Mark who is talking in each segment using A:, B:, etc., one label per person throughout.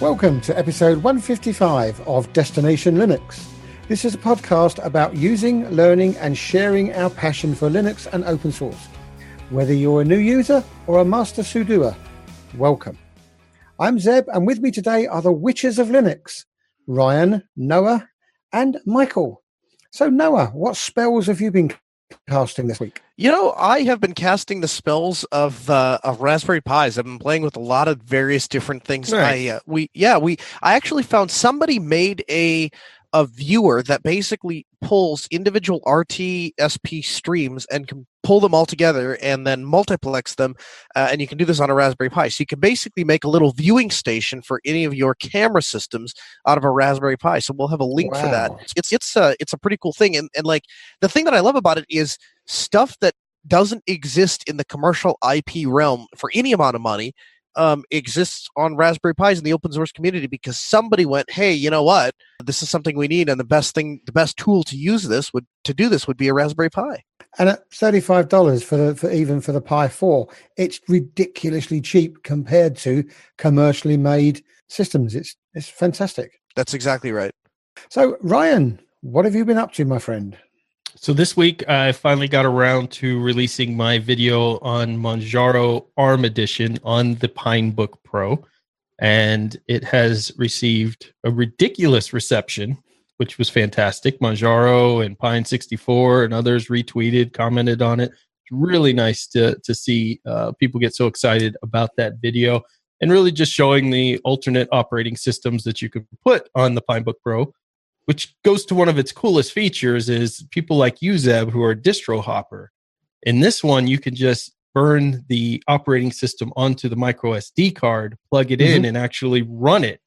A: Welcome to episode 155 of Destination Linux. This is a podcast about using, learning, and sharing our passion for Linux and open source. Whether you're a new user or a master sudoer, welcome. I'm Zeb, and with me today are the witches of Linux Ryan, Noah, and Michael. So, Noah, what spells have you been casting this week?
B: You know, I have been casting the spells of uh, of Raspberry Pis. I've been playing with a lot of various different things.
A: Nice.
B: I uh, we yeah we I actually found somebody made a a viewer that basically pulls individual RTSP streams and can pull them all together and then multiplex them. Uh, and you can do this on a Raspberry Pi. So you can basically make a little viewing station for any of your camera systems out of a Raspberry Pi. So we'll have a link for that. It's it's a it's a pretty cool thing. And and like the thing that I love about it is stuff that doesn't exist in the commercial IP realm for any amount of money um, exists on Raspberry Pis in the open source community because somebody went, hey, you know what? This is something we need, and the best thing, the best tool to use this would to do this would be a Raspberry Pi.
A: And at thirty-five dollars for the for even for the Pi Four, it's ridiculously cheap compared to commercially made systems. It's it's fantastic.
B: That's exactly right.
A: So, Ryan, what have you been up to, my friend?
C: So this week, I finally got around to releasing my video on Manjaro ARM Edition on the Pinebook Pro, and it has received a ridiculous reception, which was fantastic. Manjaro and Pine64 and others retweeted, commented on it. It's really nice to to see uh, people get so excited about that video, and really just showing the alternate operating systems that you could put on the Pinebook Pro which goes to one of its coolest features is people like you, Zeb, who are distro hopper. In this one, you can just burn the operating system onto the micro SD card, plug it in, and actually run it,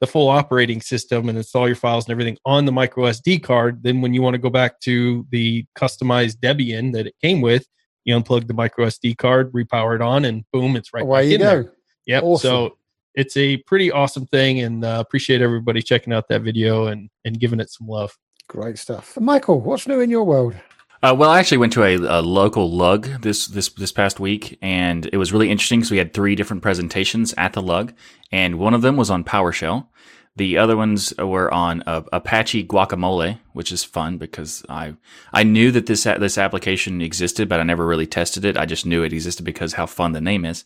C: the full operating system, and install your files and everything on the micro SD card. Then, when you want to go back to the customized Debian that it came with, you unplug the micro SD card, repower it on, and boom, it's right
A: Away
C: back
A: you
C: in
A: go.
C: there. Yep.
A: Awesome.
C: So it's a pretty awesome thing, and uh, appreciate everybody checking out that video and and giving it some love.
A: Great stuff. Michael, what's new in your world?
D: Uh, well, I actually went to a, a local lug this this this past week, and it was really interesting. because we had three different presentations at the lug, and one of them was on PowerShell. The other ones were on uh, Apache Guacamole, which is fun because I I knew that this this application existed, but I never really tested it. I just knew it existed because how fun the name is.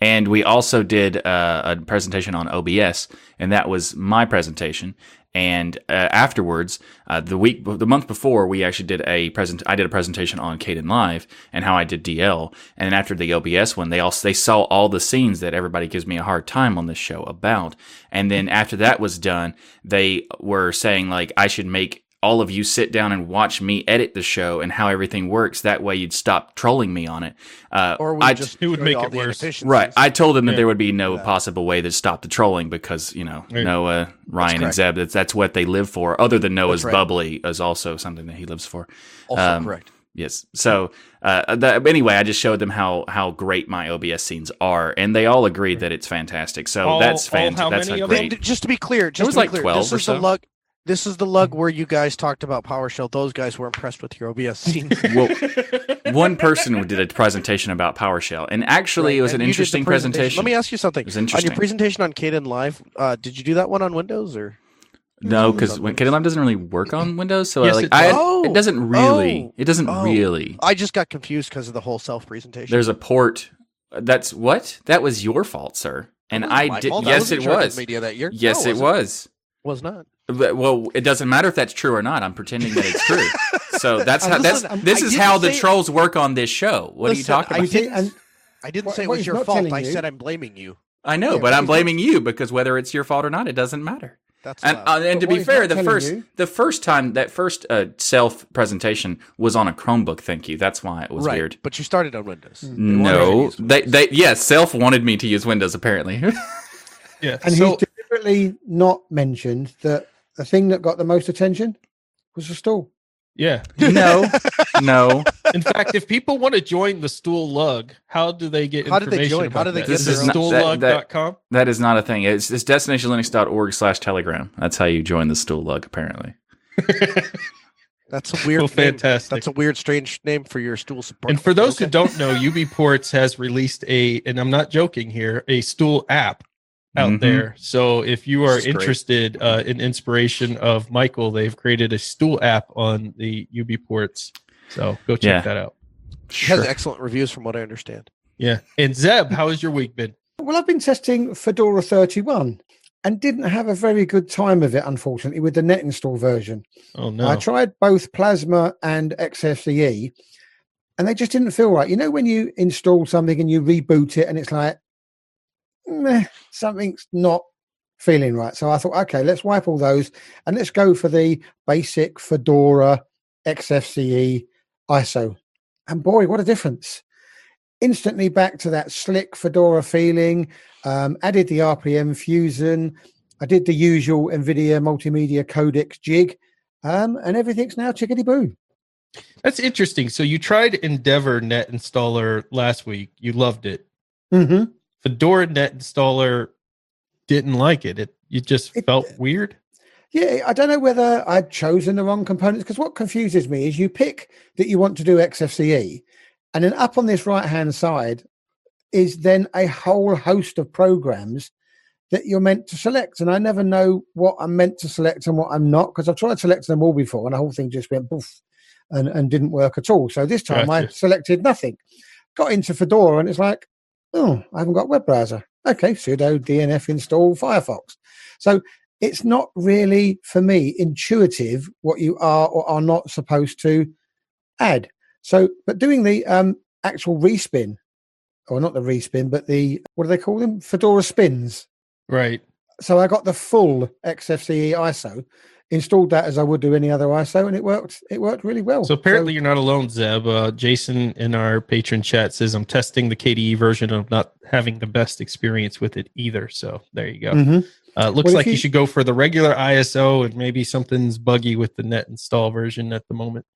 D: And we also did uh, a presentation on OBS, and that was my presentation. And uh, afterwards, uh, the week, the month before, we actually did a present. I did a presentation on Kdenlive and how I did DL. And after the OBS one, they all they saw all the scenes that everybody gives me a hard time on this show about. And then after that was done, they were saying like I should make all of you sit down and watch me edit the show and how everything works. That way, you'd stop trolling me on it. Uh,
B: Or we
D: I
B: just
C: it would make it worse.
D: Right. I told them that
C: Yeah.
D: there would be no
B: Yeah.
D: possible way to stop the trolling because, you know,
C: Right.
D: Noah, Ryan, and. Zeb, that's, that's what they live for. Other than Noah's
B: right.
D: bubbly is also something that he lives for.
B: also
D: um,
B: correct.
D: Yes. So, uh, that, anyway, I just showed them how, how great my OBS scenes are, and they all agreed that it's fantastic. So
C: All-
D: that's fantastic. That's
C: many
D: a great.
B: Just to be clear, just
D: was
B: to be
D: like
B: clear,
D: 12
B: this
D: or
B: is the
D: so.
B: lug. This is the lug where you guys talked about PowerShell. Those guys were impressed with your OBS scenes.
D: Well, one person did a presentation about PowerShell, and actually, it was
B: And
D: an
B: you did the
D: interesting presentation.
B: Let me ask you something.
D: It was
B: On your presentation on Kdenlive, uh, did you do that one on Windows or?
D: No, because Kdenlive Live doesn't really work on Windows, so
C: Yes,
D: like
C: it
D: I,
B: does. Oh.
D: it doesn't really.
B: Oh.
D: It doesn't
B: Oh.
D: really.
B: I just got confused because of the whole self presentation.
D: There's a port. That's what? That was your fault, sir. And I did. Yes, it was.
B: Media that year.
D: Yes,
B: No,
D: it was.
B: Was not.
D: But- Well, it doesn't matter if that's true or not. I'm pretending that it's true. so that's how. That's
B: Listen,
D: this
B: I
D: is how the
B: say-
D: trolls work on this show. What are you talking
B: I
D: about?
B: didn't- I didn't
A: What-
B: say it was your fault. I
A: you-
B: said I'm blaming you.
D: I know,
A: Yeah,
D: but I'm
A: he's not-
D: blaming you because whether it's your fault or not, it doesn't matter.
B: That's
D: And, uh, and to be fair, the first
A: you-
D: the first time that first uh, self presentation was on a Chromebook. Thank you. That's why it was
B: right,
D: weird.
B: but you started on Windows.
A: Mm.
B: wanted
D: No,
B: use
D: they they yes, self wanted me to use Windows apparently.
C: Yeah.
A: and
C: so,
A: he's deliberately not mentioned that the thing that got the most attention was the stool.
C: yeah.
D: no, no.
C: In fact, if people want to join the Stool Lug, how do they get
B: How do they join? How do they
C: that?
B: get
D: This
B: their
D: is
B: own-
D: not- that-
C: StoolLug.com?
D: That is not a thing. It's, it's destinationlinux.org slash telegram. That's how you join the stool lug, apparently.
B: That's a weird
C: Well,
B: name.
C: fantastic.
B: That's a weird, strange name for your stool support.
C: And for those
B: Okay.
C: who don't know, UBports has released a, and I'm not joking here, a Stool app out
D: Mhm.
C: there. So if you are
D: This is great.
C: interested uh, in inspiration of Michael, they've created a stool app on the UBports. So go check
D: Yeah.
C: that out.
B: It has excellent reviews from what I understand.
C: Yeah. And Zeb, how has your week been?
A: Well, I've been testing Fedora 31 and didn't have a very good time of it, unfortunately, with the net install version.
C: Oh no.
A: I tried both Plasma and XFCE, and they just didn't feel right. You know, when you install something and you reboot it, and it's like, meh, something's not feeling right. So I thought, okay, let's wipe all those and let's go for the basic Fedora XFCE ISO. And boy, what a difference! Instantly back to that slick Fedora feeling. Um, added the RPM Fusion. I did the usual NVIDIA multimedia codec jig um, and everything's now chickadee boo.
C: That's interesting. So you tried Endeavour Net Installer last week. You loved it.
A: Mm-hmm.
C: Fedora Net Installer didn't like it. It it just
A: It-
C: felt weird.
A: Yeah, I don't know whether I'd chosen the wrong components because what confuses me is you pick that you want to do XFCE, and then up on this right hand side is then a whole host of programs that you're meant to select. And I never know what I'm meant to select and what I'm not because I've tried selecting them all before and the whole thing just went poof and, and didn't work at all. So this time I selected nothing. Got into Fedora and it's like, oh, I haven't got a web browser. Okay, sudo DNF install Firefox. So it's not really for me intuitive what you are or are not supposed to add. So, but doing the um, actual respin, or not the respin, but the what do they call them? Fedora spins.
C: Right.
A: So I got the full XFCE ISO, installed that as I would do any other ISO, and it worked. It worked really well.
C: So apparently you're not alone, Zeb. Uh, Jason in our patron chat says I'm testing the KDE version and I'm not having the best experience with it either. So there you go.
A: Mhm.
C: Uh, looks
A: Well,
C: like you,
A: you-
C: should go for the regular ISO and maybe something's buggy with the net install version at the moment.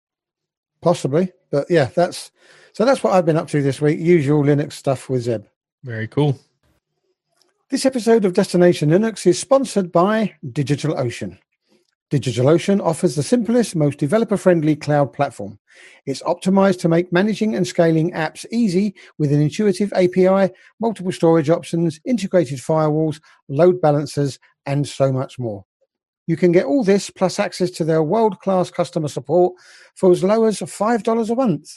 A: possibly, but yeah, that's so. That's what I've been up to this week. Usual Linux stuff with Zeb.
C: Very cool.
A: This episode of Destination Linux is sponsored by DigitalOcean. DigitalOcean offers the simplest, most developer friendly cloud platform. It's optimized to make managing and scaling apps easy with an intuitive API, multiple storage options, integrated firewalls, load balancers, and so much more. You can get all this plus access to their world class customer support for as low as $5 a month.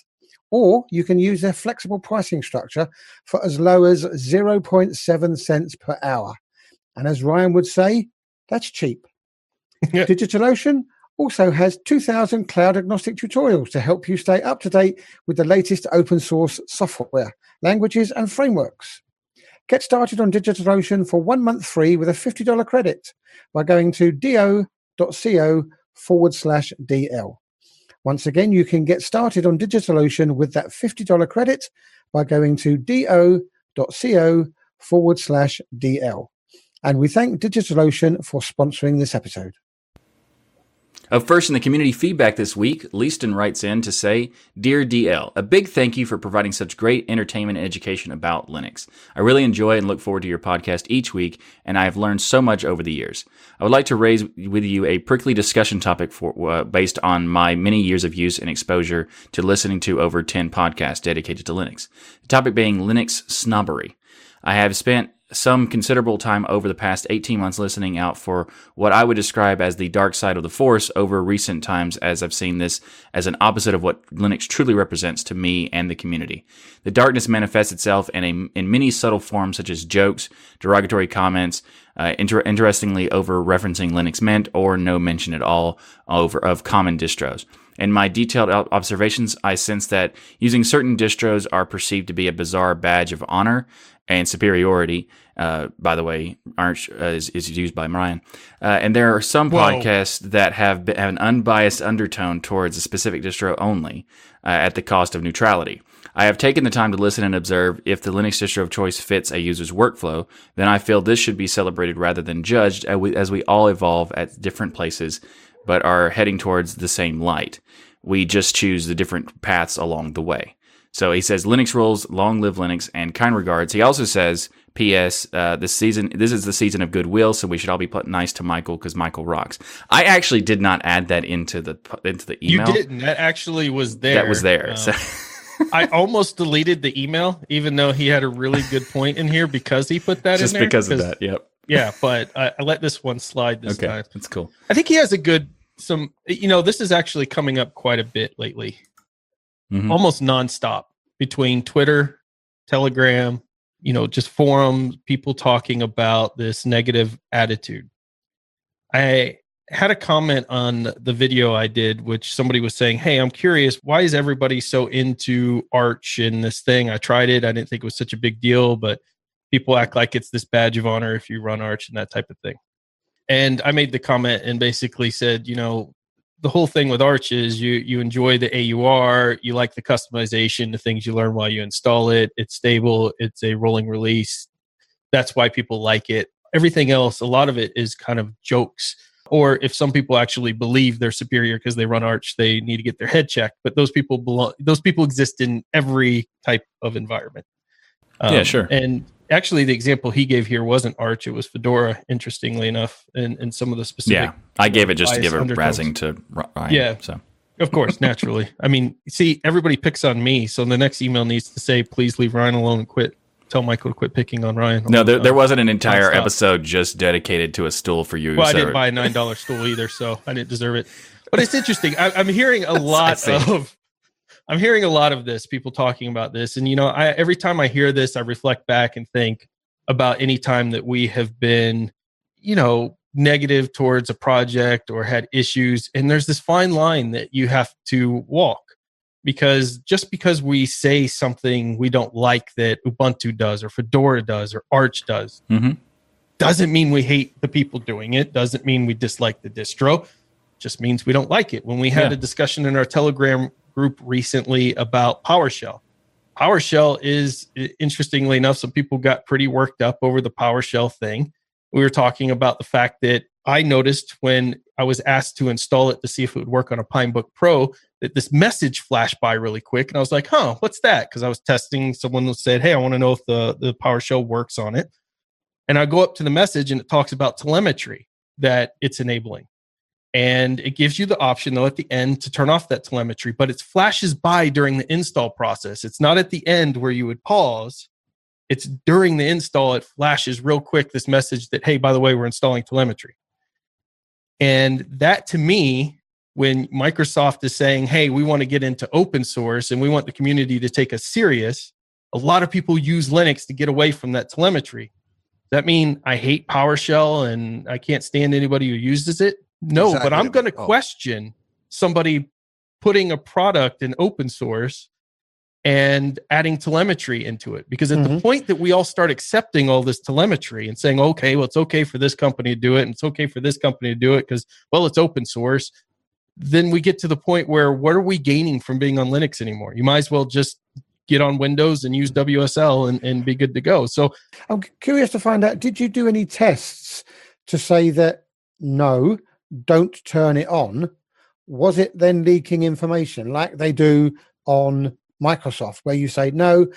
A: Or you can use their flexible pricing structure for as low as 0.7 cents per hour. And as Ryan would say, that's cheap.
C: Yeah.
A: DigitalOcean also has 2,000 cloud agnostic tutorials to help you stay up to date with the latest open source software, languages, and frameworks. Get started on DigitalOcean for one month free with a $50 credit by going to do.co forward slash DL. Once again, you can get started on DigitalOcean with that $50 credit by going to do.co forward slash DL. And we thank DigitalOcean for sponsoring this episode.
D: Up first in the community feedback this week, Leaston writes in to say, Dear DL, a big thank you for providing such great entertainment and education about Linux. I really enjoy and look forward to your podcast each week, and I have learned so much over the years. I would like to raise with you a prickly discussion topic for uh, based on my many years of use and exposure to listening to over 10 podcasts dedicated to Linux. The topic being Linux snobbery. I have spent some considerable time over the past 18 months listening out for what I would describe as the dark side of the force over recent times as I've seen this as an opposite of what Linux truly represents to me and the community. The darkness manifests itself in a, in many subtle forms such as jokes, derogatory comments, uh, inter- interestingly over referencing Linux Mint or no mention at all over of common distros. In my detailed observations, I sense that using certain distros are perceived to be a bizarre badge of honor and superiority. Uh, by the way, Arch uh, is, is used by Ryan. Uh, and there are some
C: Whoa.
D: podcasts that have, be- have an unbiased undertone towards a specific distro only uh, at the cost of neutrality. I have taken the time to listen and observe if the Linux distro of choice fits a user's workflow, then I feel this should be celebrated rather than judged as we, as we all evolve at different places but are heading towards the same light. We just choose the different paths along the way. So he says Linux rules, long live Linux, and kind regards. He also says, P.S. Uh, this season, this is the season of goodwill, so we should all be put nice to Michael because Michael rocks. I actually did not add that into the into the email.
C: You didn't. That actually was there.
D: That was there.
C: Um,
D: so.
C: I almost deleted the email, even though he had a really good point in here because he put that
D: just
C: in there.
D: Just because of that. Yep.
C: Yeah, but I, I let this one slide this
D: okay,
C: time.
D: that's cool.
C: I think he has a good some. You know, this is actually coming up quite a bit lately,
D: Mhm.
C: almost nonstop between Twitter, Telegram, you know, just forums, people talking about this negative attitude. I had a comment on the video I did, which somebody was saying, Hey, I'm curious, why is everybody so into Arch in this thing? I tried it. I didn't think it was such a big deal, but people act like it's this badge of honor if you run Arch and that type of thing. And I made the comment and basically said, you know, the whole thing with Arch is you you enjoy the AUR, you like the customization, the things you learn while you install it. It's stable, it's a rolling release. That's why people like it. Everything else, a lot of it is kind of jokes. Or if some people actually believe they're superior because they run Arch, they need to get their head checked. But those people belong. Those people exist in every type of environment.
D: Yeah, um, sure.
C: And actually, the example he gave here wasn't Arch; it was Fedora. Interestingly enough, and and some of the specific
D: Yeah, I gave it just to give a
C: undertones.
D: razzing to Ryan.
C: Yeah.
D: so
C: Of course, naturally. I mean, see, everybody picks on me, so the next email needs to say, "Please leave Ryan alone and quit." Tell Michael to quit picking on Ryan.
D: no, there, there
C: Uh,
D: wasn't an entire
C: nonstop.
D: episode just dedicated to a stool for you.
C: Well, I didn't buy a nine dollar stool either, so I didn't deserve it. But it's interesting. I, I'm hearing a lot of. I'm hearing a lot of this. People talking about this, and you know, I every time I hear this, I reflect back and think about any time that we have been, you know, negative towards a project or had issues, and there's this fine line that you have to walk because just because we say something we don't like that Ubuntu does or Fedora does or Arch does
D: Mhm.
C: doesn't mean we hate the people doing it doesn't mean we dislike the distro just means we don't like it when we had
D: Yeah.
C: a discussion in our telegram group recently about powershell. Powershell is interestingly enough some people got pretty worked up over the powershell thing. We were talking about the fact that i noticed when i was asked to install it to see if it would work on a pinebook pro that this message flashed by really quick and i was like huh what's that? Because i was testing someone said hey i want to know if the, the powershell works on it. And I go up to the message and it talks about telemetry that it's enabling. And it gives you the option, though, at the end to turn off that telemetry, but it flashes by during the install process. It's not at the end where you would pause. It's during the install, it flashes real quick this message that, hey, by the way, we're installing telemetry. And that to me, when Microsoft is saying, hey, we want to get into open source and we want the community to take us serious, a lot of people use Linux to get away from that telemetry Does that mean I hate PowerShell and I can't stand anybody who uses it? No, but I'm going to
B: Oh.
C: question somebody putting a product in open source and adding telemetry into it because at the
A: Mhm.
C: point that we all start accepting all this telemetry and saying okay well it's okay for this company to do it and it's okay for this company to do it because well it's open source then we get to the point where what are we gaining from being on linux anymore you might as well just get on windows and use wsl and, and be good to go so
A: I'm curious to find out did you do any tests to say that no, don't turn it on? Was it then leaking information like they do on Microsoft, where you say, no,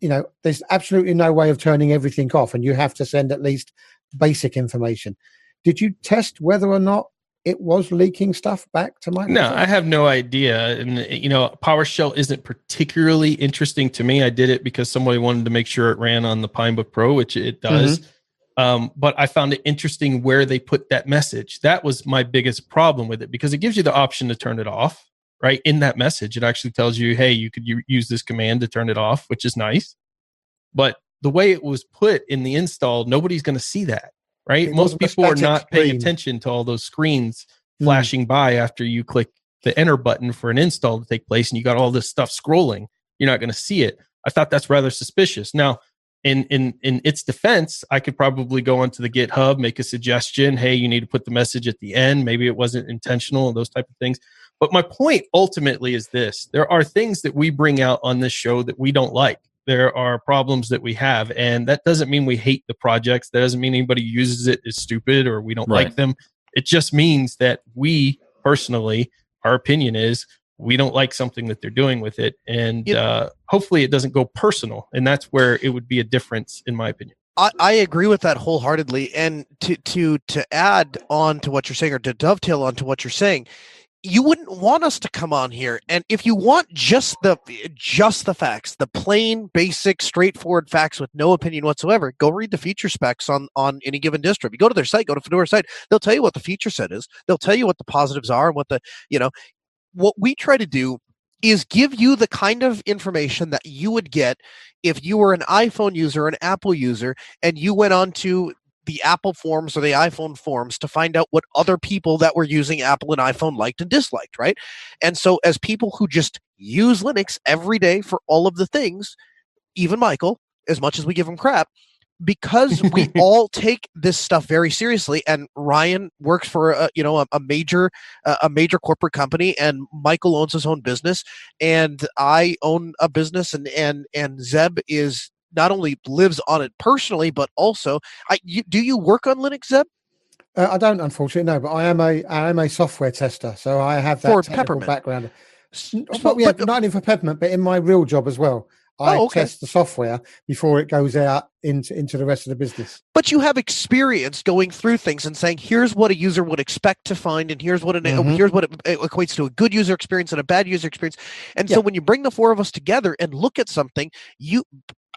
A: you know, there's absolutely no way of turning everything off and you have to send at least basic information? Did you test whether or not it was leaking stuff back to Microsoft?
C: No, I have no idea. And you know, PowerShell isn't particularly interesting to me. I did it because somebody wanted to make sure it ran on the Pinebook Pro, which it does. Mm-hmm. Um, but I found it interesting where they put that message. That was my biggest problem with it because it gives you the option to turn it off. Right in that message, it actually tells you, "Hey, you could use this command to turn it off," which is nice. But the way it was put in the install, nobody's going to see that. Right?
A: It
C: Most people are not paying attention to all those screens
A: Mm.
C: flashing by after you click the enter button for an install to take place and you got all this stuff scrolling you're not going to see it i thought that's rather suspicious now in in in its defense i could probably go onto the github make a suggestion hey you need to put the message at the end. Maybe it wasn't intentional and those type of things. But my point ultimately is this. There are things that we bring out on this show that we don't like. There are problems that we have and that doesn't mean we hate the projects. That doesn't mean anybody uses it is stupid or we don't
D: Right.
C: like them. It just means that we personally, our opinion is we don't like something that they're doing with it. And
B: You-
C: uh, hopefully it doesn't go personal. And that's where it would be a difference, in my opinion.
B: I, I agree with that wholeheartedly. And to to to add on to what you're saying, or to dovetail on to what you're saying, you wouldn't want us to come on here and if you want just the just the facts the plain basic straightforward facts with no opinion whatsoever go read the feature specs on on any given distro if you go to their site go to fedora site they'll tell you what the feature set is they'll tell you what the positives are and what the you know what we try to do is give you the kind of information that you would get if you were an iphone user an apple user and you went on to the Apple forums or the iPhone forums to find out what other people that were using Apple and iPhone liked and disliked, right? And so, as people who just use Linux every day for all of the things, even Michael, as much as we give him crap, because we all take this stuff very seriously and ryan works for a you know a, a major uh, a major corporate company and michael owns his own business and i own a business and and and zeb is not only lives on it personally, but also, I, you, do you work on Linux, Zeb?
A: Uh, I don't, unfortunately, no. But I am a I am a software tester, so I have that
B: for
A: technical
B: Peppermint.
A: background.
B: So,
A: But, yeah,
B: but-
A: not only for Peppermint, but in my real job as well. I
B: Oh, okay.
A: test the software before it goes out into into the rest of the business.
B: but you have experience going through things and saying here's what a user would expect to find and here's what an,
A: Mhm.
B: here's what it, it equates to a good user experience and a bad user experience and so when you bring the four of us together and look at something you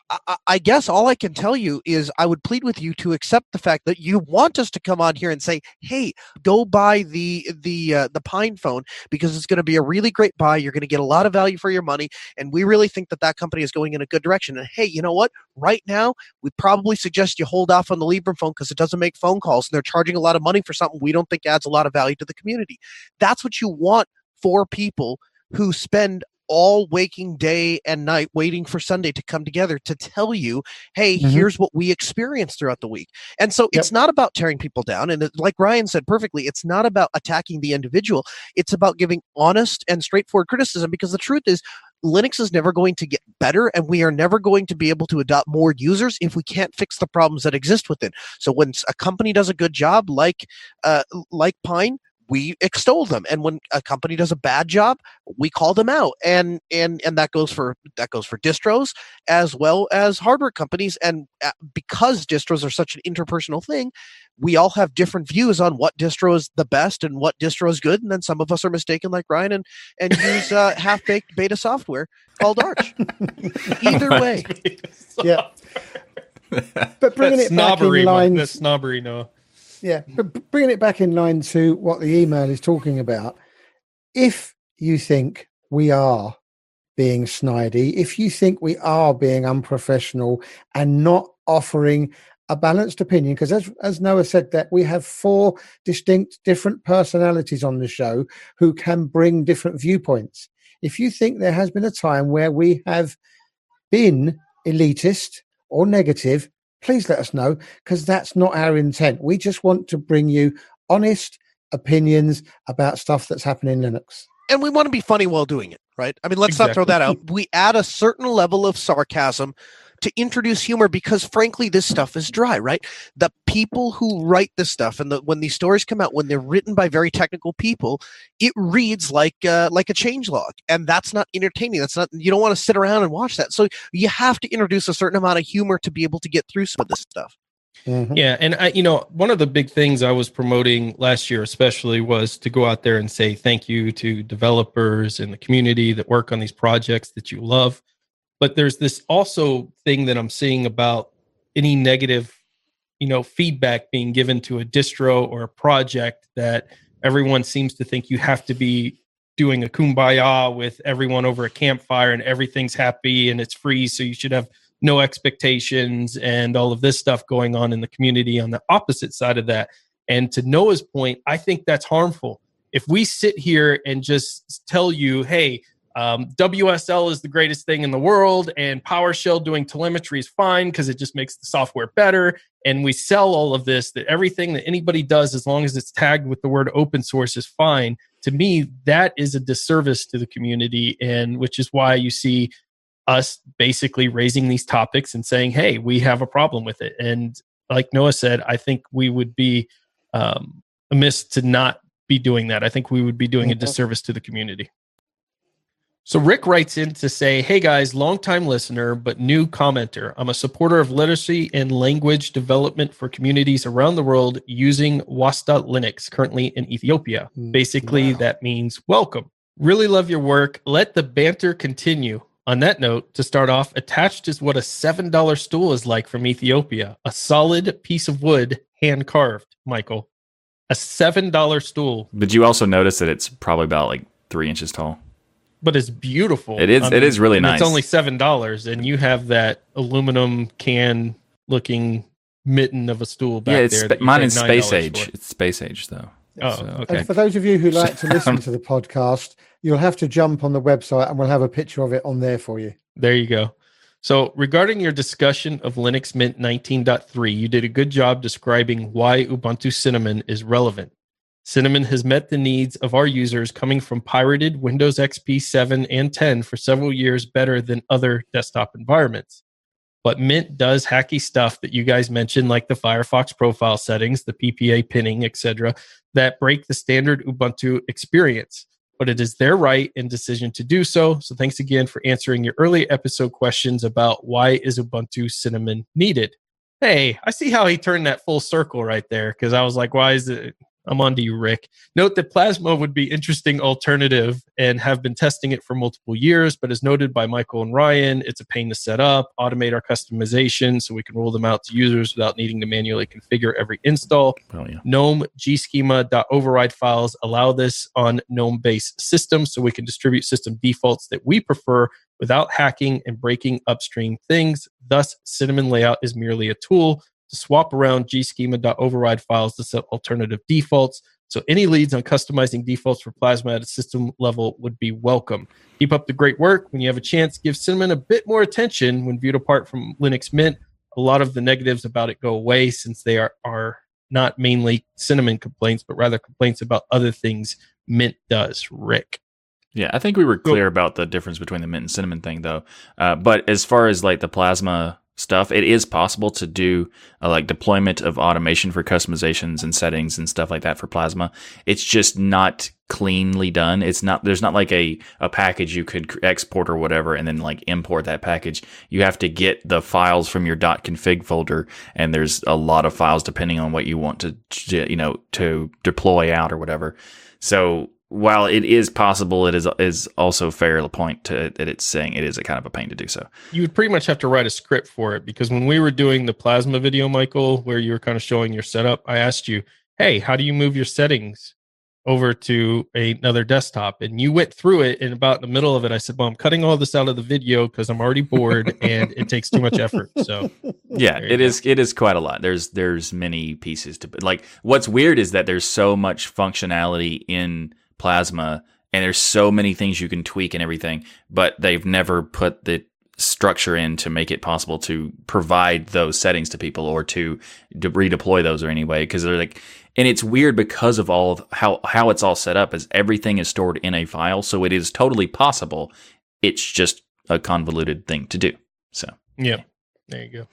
B: I- I, guess all I can tell you is I would plead with you to accept the fact that you want us to come on here and say, "Hey, go buy the the uh, the PinePhone because it's going to be a really great buy. You're going to get a lot of value for your money, and we really think that that company is going in a good direction." And hey, you know what? Right now, we probably suggest you hold off on the Librem phone because it doesn't make phone calls and they're charging a lot of money for something we don't think adds a lot of value to the community. That's what you want for people who spend all waking day and night waiting for Sunday to come together to tell you, hey,
A: Mhm.
B: here's what we experienced throughout the week. And so it's not about tearing people down. And it, like Ryan said perfectly, it's not about attacking the individual. It's about giving honest and straightforward criticism because the truth is, Linux is never going to get better, and we are never going to be able to adopt more users if we can't fix the problems that exist within. So when a company does a good job, like uh, like Pine, we extol them, and when a company does a bad job, we call them out, and and and that goes for that goes for distros as well as hardware companies. And uh, because distros are such an interpersonal thing, we all have different views on what distro is the best and what distro is good, and then some of us are mistaken, like Ryan, and and use uh, half baked beta software called Arch. Either way.
A: Yeah. But bringing
C: That's
A: it back
C: snobbery.
A: in line,
C: That's snobbery, Noah.
A: Yeah, but bringing it back in line to what the email is talking about. If you think we are being snidey, if you think we are being unprofessional and not offering a balanced opinion, because as as Noah said, that we have four distinct different personalities on the show who can bring different viewpoints. If you think there has been a time where we have been elitist or negative, please let us know because that's not our intent. We just want to bring you honest opinions about stuff that's happening in Linux.
B: and we want to be funny while doing it, right? I mean, let's not throw that out. We add a certain level of sarcasm to introduce humor because, frankly, this stuff is dry, right? The people who write this stuff and the, when these stories come out, when they're written by very technical people, it reads like uh, like a change log, and that's not entertaining. That's not you don't want to sit around and watch that. So you have to introduce a certain amount of humor to be able to get through some of this stuff.
A: Mhm.
C: Yeah, and I, you know, one of the big things I was promoting last year, especially, was to go out there and say thank you to developers and the community that work on these projects that you love. But there's this also thing that I'm seeing about any negative, you know, feedback being given to a distro or a project that everyone seems to think you have to be doing a kumbaya with everyone over a campfire and everything's happy and it's free, so you should have no expectations and all of this stuff going on in the community on the opposite side of that. And to Noah's point, I think that's harmful. If we sit here and just tell you, hey, um, WSL is the greatest thing in the world, and PowerShell doing telemetry is fine because it just makes the software better. And we sell all of this that everything that anybody does, as long as it's tagged with the word open source, is fine. To me, that is a disservice to the community, and which is why you see us basically raising these topics and saying, "Hey, we have a problem with it." And like Noah said, I think we would be um, amiss to not be doing that. I think we would be doing a
A: Mhm.
C: disservice to the community. So Rick writes in to say, "Hey guys, longtime listener but new commenter. I'm a supporter of literacy and language development for communities around the world using Wasta Linux currently in Ethiopia.
A: Mm,
C: Basically,
A: wow.
C: that means welcome. Really love your work. Let the banter continue." On that note, to start off, attached is what a $7 stool is like from Ethiopia. A solid piece of wood, hand carved, Michael. A $7 stool,
D: Did you also notice that it's probably about like three inches tall?
C: But it's beautiful.
D: It is- it is really nice.
C: It's only seven dollars, and you have that aluminum can looking mitten of a stool back
D: yeah, it's
C: there.
D: spa- mine is space age.
C: for.
D: It's space age though.
C: Oh,
D: So-
C: okay.
A: And for those of you who like to listen to the podcast, you'll have to jump on the website and we'll have a picture of it on there for you.
C: There you go. So, regarding your discussion of Linux Mint 19.3, you did a good job describing why Ubuntu Cinnamon is relevant. Cinnamon has met the needs of our users coming from pirated Windows XP 7 and 10 for several years better than other desktop environments. But Mint does hacky stuff that you guys mentioned, like the Firefox profile settings, the PPA pinning, etc., that break the standard Ubuntu experience but it is their right and decision to do so. So thanks again for answering your early episode questions about why is Ubuntu Cinnamon needed. Hey, I see how he turned that full circle right there because I was like, why is it? I'm on to you, Rick. Note that Plasma would be interesting alternative and have been testing it for multiple years, but as noted by Michael and Ryan, it's a pain to set up, automate our customization so we can roll them out to users without needing to manually configure every install.
D: Well, yeah.
C: GNOME gschema.override files allow this on GNOME based systems so we can distribute system defaults that we prefer without hacking and breaking upstream things. Thus, Cinnamon Layout is merely a tool to swap around gschema.override files to set alternative defaults. So, any leads on customizing defaults for Plasma at a system level would be welcome. Keep up the great work. When you have a chance, give Cinnamon a bit more attention when viewed apart from Linux Mint. A lot of the negatives about it go away since they are, are not mainly cinnamon complaints, but rather complaints about other things Mint does. Rick.
D: Yeah, I think we were clear about the difference between the mint and cinnamon thing, though. Uh, but as far as like the plasma stuff, it is possible to do uh, like deployment of automation for customizations and settings and stuff like that for plasma. It's just not cleanly done. It's not there's not like a a package you could export or whatever and then like import that package. You have to get the files from your .config folder, and there's a lot of files depending on what you want to to, you know to deploy out or whatever. So while it is possible, it is is also fair to point to that it's saying it is a kind of a pain to do so.
C: You would pretty much have to write a script for it because when we were doing the Plasma video, Michael, where you were kind of showing your setup, I asked you, hey, how do you move your settings over to another desktop? And you went through it, and about in the middle of it, I said, well, I'm cutting all this out of the video because I'm already bored and it takes too much effort. So,
D: Yeah, it
C: go.
D: is. It is quite a lot. There's there's many pieces to like. What's weird is that there's so much functionality in Plasma, and there's so many things you can tweak and everything, but they've never put the structure in to make it possible to provide those settings to people or to de- redeploy those or anyway because they're like and it's weird because of all of how how it's all set up is everything is stored in a file so it is totally possible. It's just a convoluted thing to do so.
C: Yeah, there you go.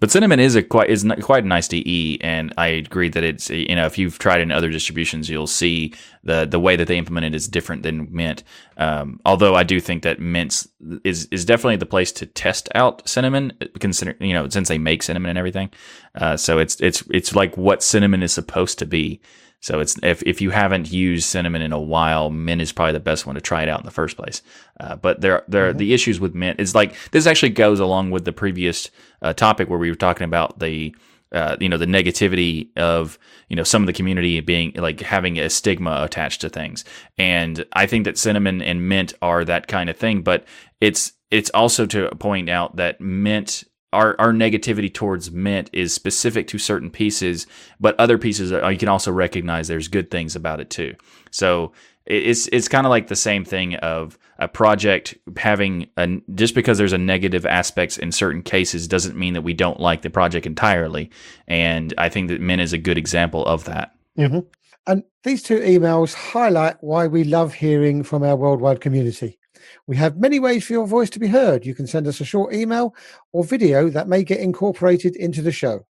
D: But cinnamon is a quite is quite nice DE, and I agree that it's you know if you've tried in other distributions, you'll see the the way that they implement it is different than Mint. Um, although I do think that Mint is is definitely the place to test out cinnamon, consider you know since they make cinnamon and everything. Uh, so it's it's it's like what cinnamon is supposed to be. So it's if if you haven't used cinnamon in a while, Mint is probably the best one to try it out in the first place. Uh, but there there the issues with Mint is like this actually goes along with the previous uh, topic where we were talking about the uh, you know the negativity of you know some of the community being like having a stigma attached to things and i think that cinnamon and mint are that kind of thing but it's it's also to point out that mint our, our negativity towards mint is specific to certain pieces but other pieces are, you can also recognize there's good things about it too so it's it's kind of like the same thing of a project having a just because there's a negative aspects in certain cases doesn't mean that we don't like the project entirely and i think that mint is a good example of that
A: Mhm. And these two emails highlight why we love hearing from our worldwide community. We have many ways for your voice to be heard. You can send us a short email or video that may get incorporated into the show.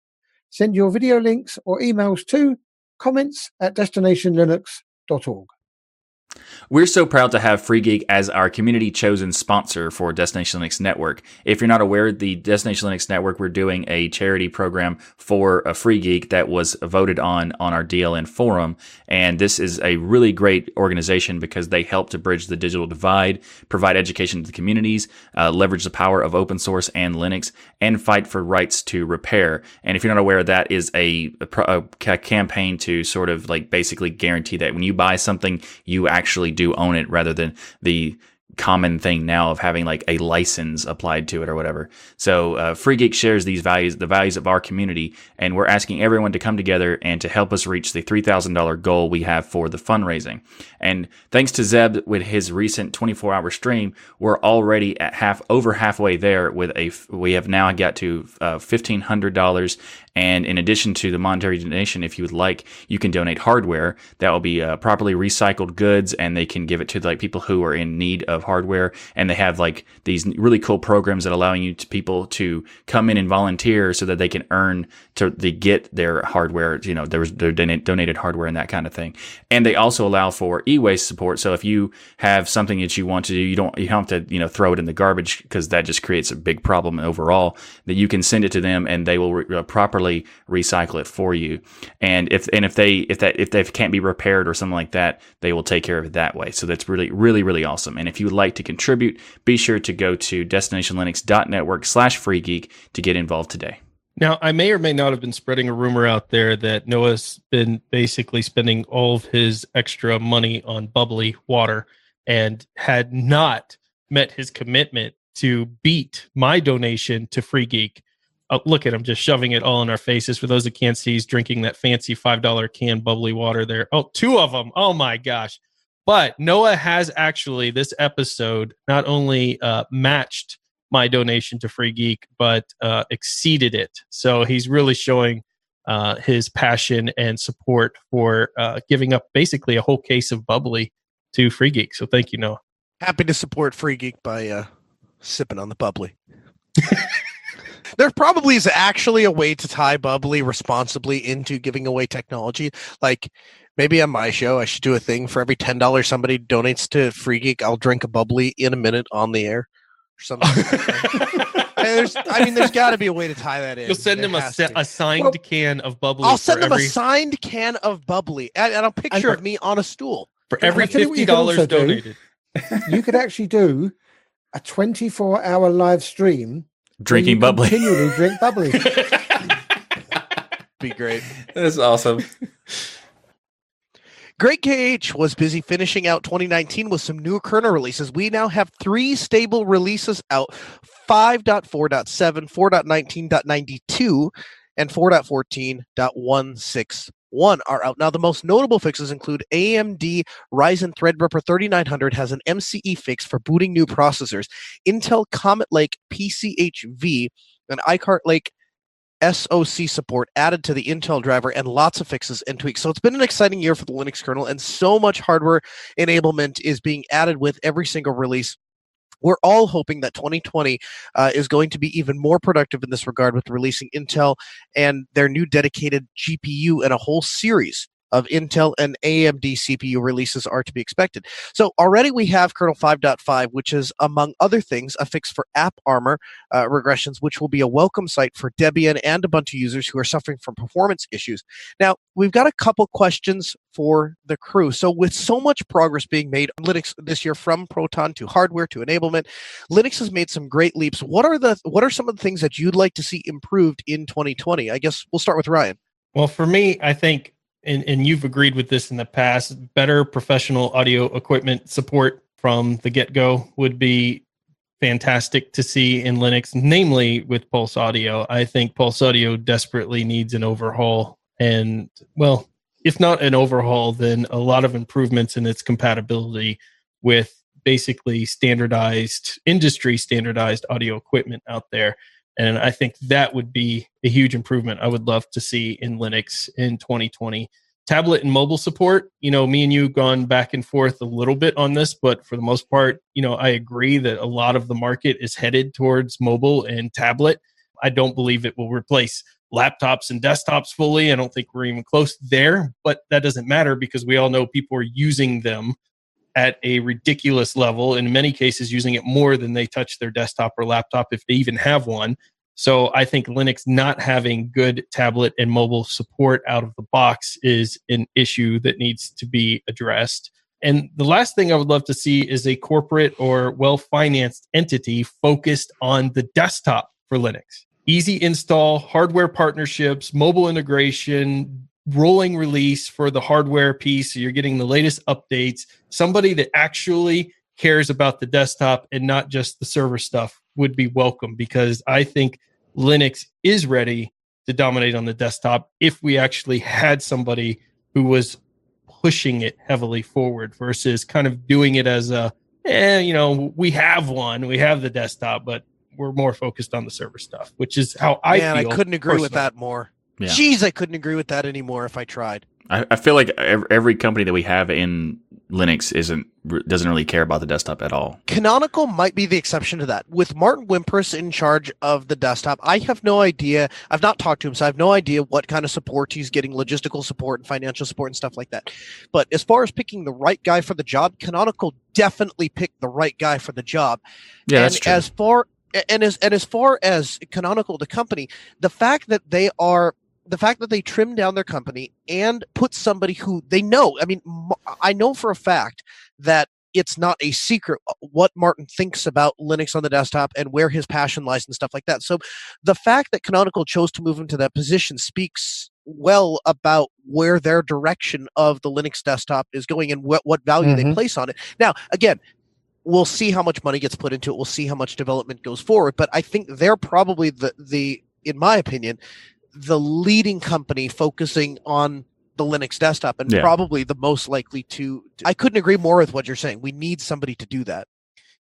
A: Send your video links or emails to comments at destinationlinux.org.
D: We're so proud to have FreeGeek as our community chosen sponsor for Destination Linux Network. If you're not aware, the Destination Linux Network, we're doing a charity program for a FreeGeek that was voted on on our DLN forum. And this is a really great organization because they help to bridge the digital divide, provide education to the communities, uh, leverage the power of open source and Linux, and fight for rights to repair. And if you're not aware, that is a, a, a campaign to sort of like basically guarantee that when you buy something, you actually do own it rather than the common thing now of having like a license applied to it or whatever. So uh, Free Geek shares these values, the values of our community, and we're asking everyone to come together and to help us reach the three thousand dollar goal we have for the fundraising. And thanks to Zeb with his recent twenty four hour stream, we're already at half over halfway there. With a we have now got to uh, fifteen hundred dollars and in addition to the monetary donation, if you would like, you can donate hardware that will be uh, properly recycled goods, and they can give it to like people who are in need of hardware. And they have like these really cool programs that allowing you to people to come in and volunteer so that they can earn to they get their hardware, you know, their their donated hardware and that kind of thing. And they also allow for e-waste support. So if you have something that you want to do, you don't you don't have to you know throw it in the garbage because that just creates a big problem overall. That you can send it to them and they will re- uh, properly properly recycle it for you. And if and if they if that if they can't be repaired or something like that, they will take care of it that way. So that's really really really awesome. And if you would like to contribute, be sure to go to destinationlinux.network slash freegeek to get involved today.
C: Now, I may or may not have been spreading a rumor out there that Noah's been basically spending all of his extra money on bubbly water and had not met his commitment to beat my donation to Free Geek oh, look at him just shoving it all in our faces. For those that can't see, he's drinking that fancy $5 can bubbly water there. Oh, two of them. Oh my gosh. But Noah has actually, this episode, not only uh, matched my donation to Free Geek, but uh, exceeded it. So he's really showing uh, his passion and support for uh, giving up basically a whole case of bubbly to Free Geek. So thank you, Noah.
B: Happy to support Free Geek by uh, sipping on the bubbly. there probably is actually a way to tie bubbly responsibly into giving away technology. Like maybe on my show, I should do a thing for every ten dollars somebody donates to Free Geek, I'll drink a bubbly in a minute on the air or something. there's, I mean, there's got to be a way to tie that in.
C: You'll send them a, a signed well, can of bubbly.
B: I'll send them every... a signed can of bubbly and, and a picture for, of me on a stool
C: for every fifty dollars donated.
A: you could actually do a 24 hour live stream
D: drinking bubbly.
A: Continually drink bubbly.
B: Be great.
D: That's awesome.
B: Greg KH was busy finishing out 2019 with some new kernel releases. We now have three stable releases out 5.4.7, 4.19.92, and four point fourteen point one six. 1 are out now. The most notable fixes include AMD Ryzen Threadripper 3900 has an MCE fix for booting new processors. Intel Comet Lake PCHV and iCart Lake SOC support added to the Intel driver and lots of fixes and tweaks. So it's been an exciting year for the Linux kernel, and so much hardware enablement is being added with every single release we're all hoping that 2020 uh, is going to be even more productive in this regard with releasing Intel and their new dedicated GPU and a whole series of Intel and AMD CPU releases are to be expected. So already we have kernel 5.5, which is, among other things, a fix for AppArmor uh, regressions, which will be a welcome sight for Debian and Ubuntu users who are suffering from performance issues. Now, we've got a couple questions for the crew. So with so much progress being made on Linux this year from Proton to hardware to enablement, Linux has made some great leaps. What are the what are some of the things that you'd like to see improved in 2020? I guess we'll start with Ryan.
C: Well, for me, I think and, and you've agreed with this in the past, better professional audio equipment support from the get go would be fantastic to see in Linux, namely with Pulse Audio. I think Pulse Audio desperately needs an overhaul. And, well, if not an overhaul, then a lot of improvements in its compatibility with basically standardized, industry standardized audio equipment out there. And I think that would be a huge improvement I would love to see in Linux in 2020. Tablet and mobile support, you know, me and you gone back and forth a little bit on this, but for the most part, you know, I agree that a lot of the market is headed towards mobile and tablet. I don't believe it will replace laptops and desktops fully. I don't think we're even close there, but that doesn't matter because we all know people are using them at a ridiculous level. In many cases, using it more than they touch their desktop or laptop if they even have one. So I think Linux not having good tablet and mobile support out of the box is an issue that needs to be addressed. And the last thing I would love to see is a corporate or well financed entity focused on the desktop for Linux. Easy install, hardware partnerships, mobile integration, rolling release for the hardware piece. So you're getting the latest updates. Somebody that actually cares about the desktop and not just the server stuff would be welcome because I think Linux is ready to dominate on the desktop if we actually had somebody who was pushing it heavily forward versus kind of doing it as a, eh, you know, we have one, we have the desktop, but we're more focused on the server stuff, which is how I
B: Man, I couldn't agree personally. with that more. Yeah. Jeez, I couldn't agree with that anymore if I tried.
D: I, I feel like every company that we have in Linux isn't doesn't really care about the desktop at all.
B: Canonical might be the exception to that. With Martin Wimpress in charge of the desktop, I have no idea. I've not talked to him, so I have no idea what kind of support he's getting, logistical support and financial support and stuff like that. But as far as picking the right guy for the job, Canonical definitely picked the right guy for the job.
D: Yeah,
B: and
D: that's true.
B: As far and as and as far as Canonical, the company, the fact that they are the fact that they trimmed down their company and put somebody who they know i mean i know for a fact that it's not a secret uh, what martin thinks about linux on the desktop and where his passion lies and stuff like that. So the fact that canonical chose to move into that position speaks well about where their direction of the linux desktop is going and what, what value mm-hmm. they place on it. Now again we'll see how much money gets put into it. We'll see how much development goes forward. But i think they're probably the the in my opinion the leading company focusing on the Linux desktop and yeah. probably the most likely to. I couldn't agree more with what you're saying. We need somebody to do that.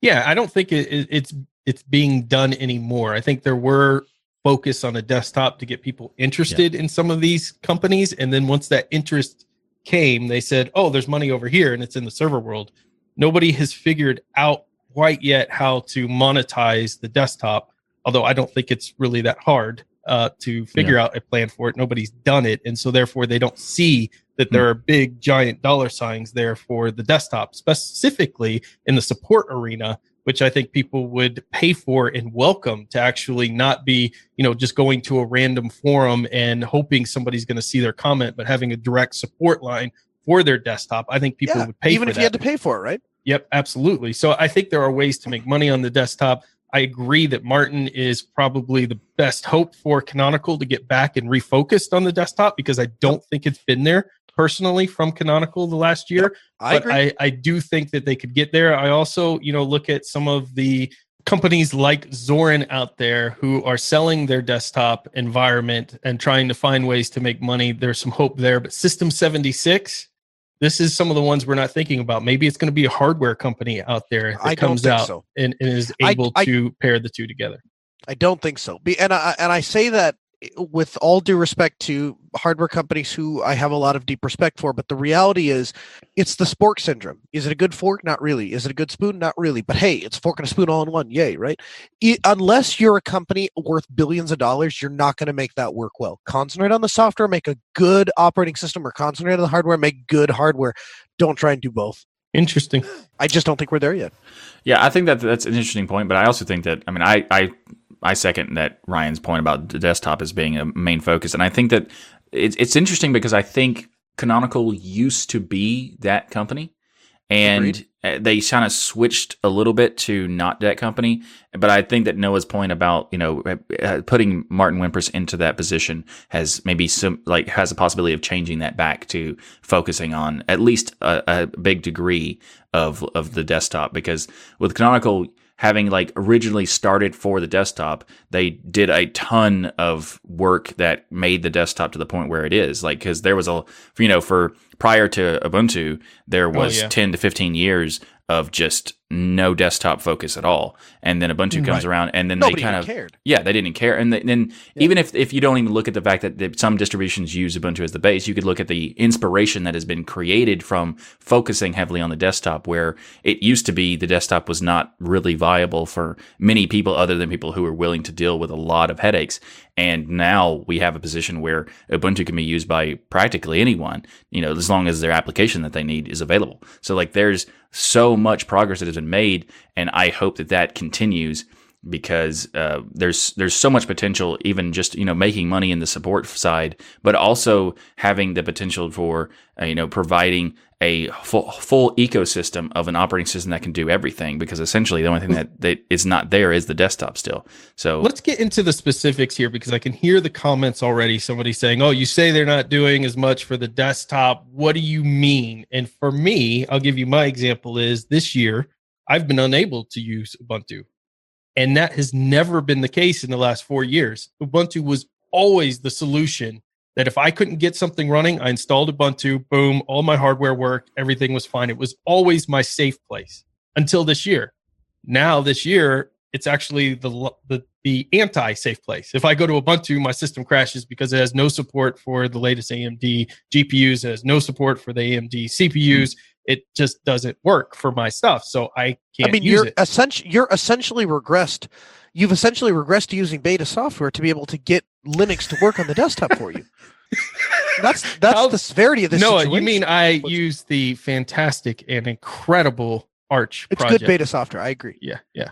C: Yeah, I don't think it, it's it's being done anymore. I think there were focus on a desktop to get people interested yeah. in some of these companies, and then once that interest came, they said, "Oh, there's money over here, and it's in the server world." Nobody has figured out quite yet how to monetize the desktop, although I don't think it's really that hard uh, to figure yeah. out a plan for it. Nobody's done it, and so therefore they don't see that there are big giant dollar signs there for the desktop, specifically in the support arena, which I think people would pay for and welcome to actually not be, you know, just going to a random forum and hoping somebody's going to see their comment, but having a direct support line for their desktop. I think people yeah, would pay
B: even if
C: that.
B: you had to pay for it, right?
C: Yep, absolutely. So I think there are ways to make money on the desktop. I agree that Martin is probably the best hope for Canonical to get back and refocused on the desktop because I don't think it's been there personally from Canonical the last year. I but agree. I, I do think that they could get there. I also, you know, look at some of the companies like Zorin out there who are selling their desktop environment and trying to find ways to make money. There's some hope there. But System 76 this is some of the ones we're not thinking about. Maybe it's going to be a hardware company out there that I comes out so. and, and, is able I, to pair the two together.
B: I don't think so. And I, and I say that with all due respect to hardware companies who I have a lot of deep respect for, but the reality is it's the spork syndrome. Is it a good fork? Not really. Is it a good spoon? Not really. But hey, it's fork and a spoon all in one. Yay, right? It, unless you're a company worth billions of dollars, you're not going to make that work well. Concentrate on the software, make a good operating system, or concentrate on the hardware, make good hardware. Don't try and do both.
C: Interesting.
B: I just don't think we're there yet.
D: Yeah, I think that that's an interesting point, but I also think that I mean I I I second that Ryan's point about the desktop as being a main focus, and I think that it's it's interesting because I think Canonical used to be that company, and Agreed. Uh, they kind of switched a little bit to not that company. But I think that Noah's point about you know uh, uh, putting Martin Wimpress into that position has maybe some like has a possibility of changing that back to focusing on at least a, a big degree of of the desktop because with Canonical having like originally started for the desktop, they did a ton of work that made the desktop to the point where it is. Like, cause there was a, you know, for prior to Ubuntu, there oh, was oh, yeah. 10 to 15 years of just no desktop focus at all. And then Ubuntu mm, comes right. around, and then
B: Nobody
D: they kind of
B: cared.
D: Yeah, they didn't care. And then yeah. even if if you don't even look at the fact that some distributions use Ubuntu as the base, you could look at the inspiration that has been created from focusing heavily on the desktop, where it used to be the desktop was not really viable for many people other than people who were willing to deal with a lot of headaches. And now we have a position where Ubuntu can be used by practically anyone, you know, as long as their application that they need is available. So like there's so much progress that has been made, and I hope that that continues because uh, there's there's so much potential, even just you know making money in the support side, but also having the potential for uh, you know providing a full full ecosystem of an operating system that can do everything. Because essentially, the only thing that, that is not there is the desktop still. So
C: let's get into the specifics here because I can hear the comments already. Somebody saying, "Oh, you say they're not doing as much for the desktop. What do you mean?" And for me, I'll give you my example. Is this year I've been unable to use Ubuntu and that has never been the case in the last four years. Ubuntu was always the solution that if I couldn't get something running, I installed Ubuntu, boom, all my hardware worked, everything was fine. It was always my safe place until this year. Now, this year, it's actually the, the, the anti safe place. If I go to Ubuntu, my system crashes because it has no support for the latest AMD GPUs, it has no support for the AMD CPUs. Mm-hmm it just doesn't work for my stuff. So I can't. I mean,
B: you're
C: it.
B: essentially you're essentially regressed. You've essentially regressed to using beta software to be able to get Linux to work on the desktop for you. That's that's How, the severity of this. No,
C: you mean I What's, use the fantastic and incredible Arch?
B: It's
C: project.
B: good beta software. I agree.
C: Yeah, yeah.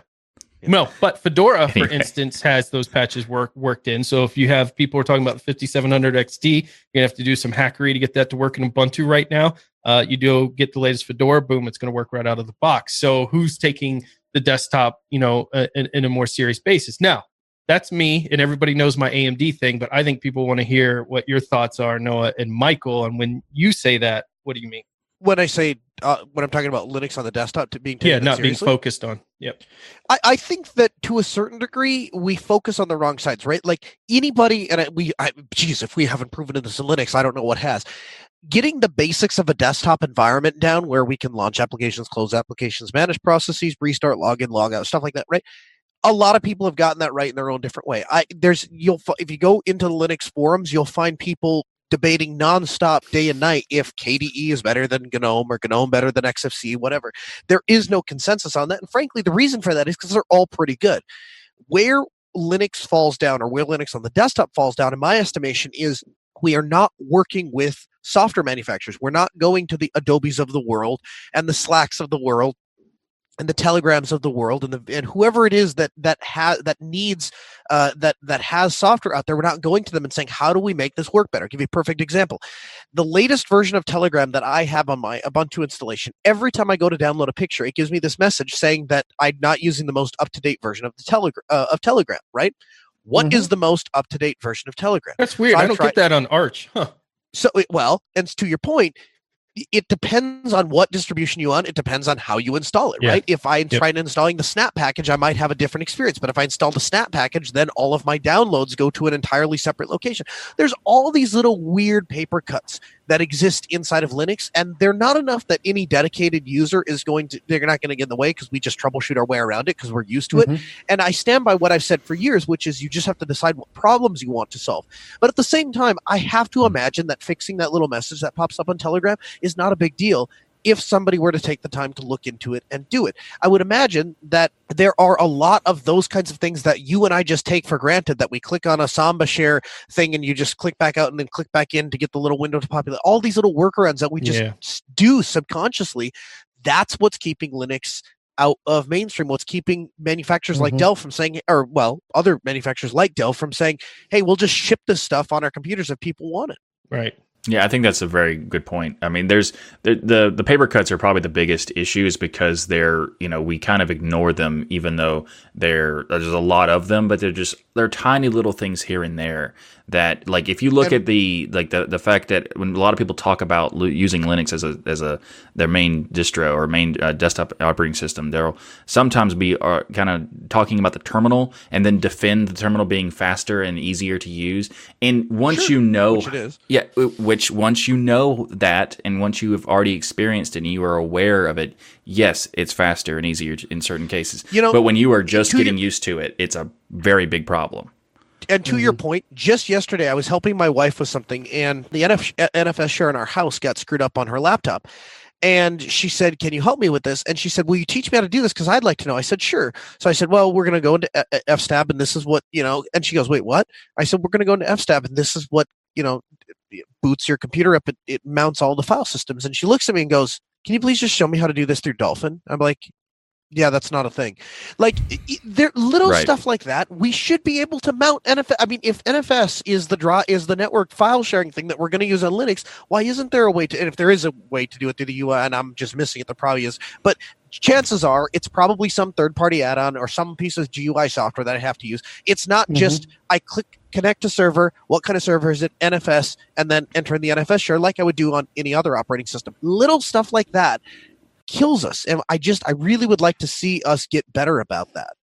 C: No, but Fedora, for instance, has those patches work worked in. So if you have people are talking about the 5700 XT, you're gonna have to do some hackery to get that to work in Ubuntu right now. Uh, you do get the latest Fedora, boom, it's going to work right out of the box. So who's taking the desktop, you know, uh, in, in, a more serious basis? Now, that's me, and everybody knows my AMD thing, but I think people want to hear what your thoughts are, Noah and Michael. And when you say that, what do you mean?
B: When I say uh, when I'm talking about Linux on the desktop, to being
C: yeah, not seriously, being focused on. Yep.
B: I, I think that to a certain degree we focus on the wrong sides, right? Like anybody, and I, we, I, geez, if we haven't proven this in Linux, I don't know what has getting the basics of a desktop environment down where we can launch applications, close applications, manage processes, restart, log in, log out, stuff like that, right? A lot of people have gotten that right in their own different way. I there's you'll if you go into the Linux forums, you'll find people debating nonstop day and night if KDE is better than GNOME or GNOME better than XFCE, whatever. There is no consensus on that, and frankly, the reason for that is because they're all pretty good. Where Linux falls down, or where Linux on the desktop falls down, in my estimation, is we are not working with software manufacturers. We're not going to the Adobes of the world and the Slacks of the world and the telegrams of the world and the and whoever it is that that has that needs uh, that that has software out there we're not going to them and saying how do we make this work better? I'll give you a perfect example. The latest version of telegram that i have on my ubuntu installation every time i go to download a picture it gives me this message saying that i'm not using the most up-to-date version of the telegram uh, of telegram right? What mm-hmm. is the most up-to-date version of telegram?
C: That's weird. So i don't tried, get that on arch huh
B: so, well, and to your point, it depends on what distribution you want. It depends on how you install it, yeah. right? If I'm yep. trying to installing the Snap package, I might have a different experience. But if I install the Snap package, then all of my downloads go to an entirely separate location. There's all these little weird paper cuts that exist inside of Linux, and they're not enough that any dedicated user is going to, they're not going to get in the way because we just troubleshoot our way around it because we're used to mm-hmm. it. And I stand by what I've said for years, which is you just have to decide what problems you want to solve. But at the same time, I have to imagine that fixing that little message that pops up on Telegram is not a big deal if somebody were to take the time to look into it and do it. I would imagine that there are a lot of those kinds of things that you and I just take for granted that we click on a Samba share thing and you just click back out and then click back in to get the little window to populate. All these little workarounds that we just yeah. do subconsciously. That's what's keeping Linux out of mainstream. What's keeping manufacturers mm-hmm. like Dell from saying, or well, other manufacturers like Dell from saying, "Hey, we'll just ship this stuff on our computers if people want it."
C: Right.
D: Yeah, I think that's a very good point. I mean, there's the, the the paper cuts are probably the biggest issues because they're you know we kind of ignore them even though they're there's a lot of them, but they're just they're tiny little things here and there that like if you look at the like the the fact that when a lot of people talk about lo- using Linux as a as a their main distro or main uh, desktop operating system, they'll sometimes be uh, kind of talking about the terminal and then defend the terminal being faster and easier to use. And once sure, you know,
B: which it is,
D: yeah, which once you know that and once you have already experienced it and you are aware of it, yes, it's faster and easier in certain cases. You know, but when you are just getting used to it, it's a very big problem
B: and to mm-hmm. your point, just yesterday I was helping my wife with something, and the NF, NFS share in our house got screwed up on her laptop. and she said, "Can you help me with this?" And she said, "Will you teach me how to do this? Because I'd like to know." I said, "Sure." So I said, "Well, we're going to go into FSTAB, and this is what you know." And she goes, "Wait, what?" I said, "We're going to go into FSTAB, and this is what you know boots your computer up. It, it mounts all the file systems." And she looks at me and goes, "Can you please just show me how to do this through Dolphin?" I'm like, yeah, that's not a thing. Like there little right. stuff like that. We should be able to mount NFS. I mean, if NFS is the draw is the network file sharing thing that we're going to use on Linux, why isn't there a way to? And if there is a way to do it through the UI, and I'm just missing it, there probably is. But chances are it's probably some third party add-on or some piece of GUI software that I have to use. It's not mm-hmm. just I click connect to server. What kind of server is it? NFS, and then enter in the NFS share like I would do on any other operating system. Little stuff like that kills us. And I just, I really would like to see us get better about that.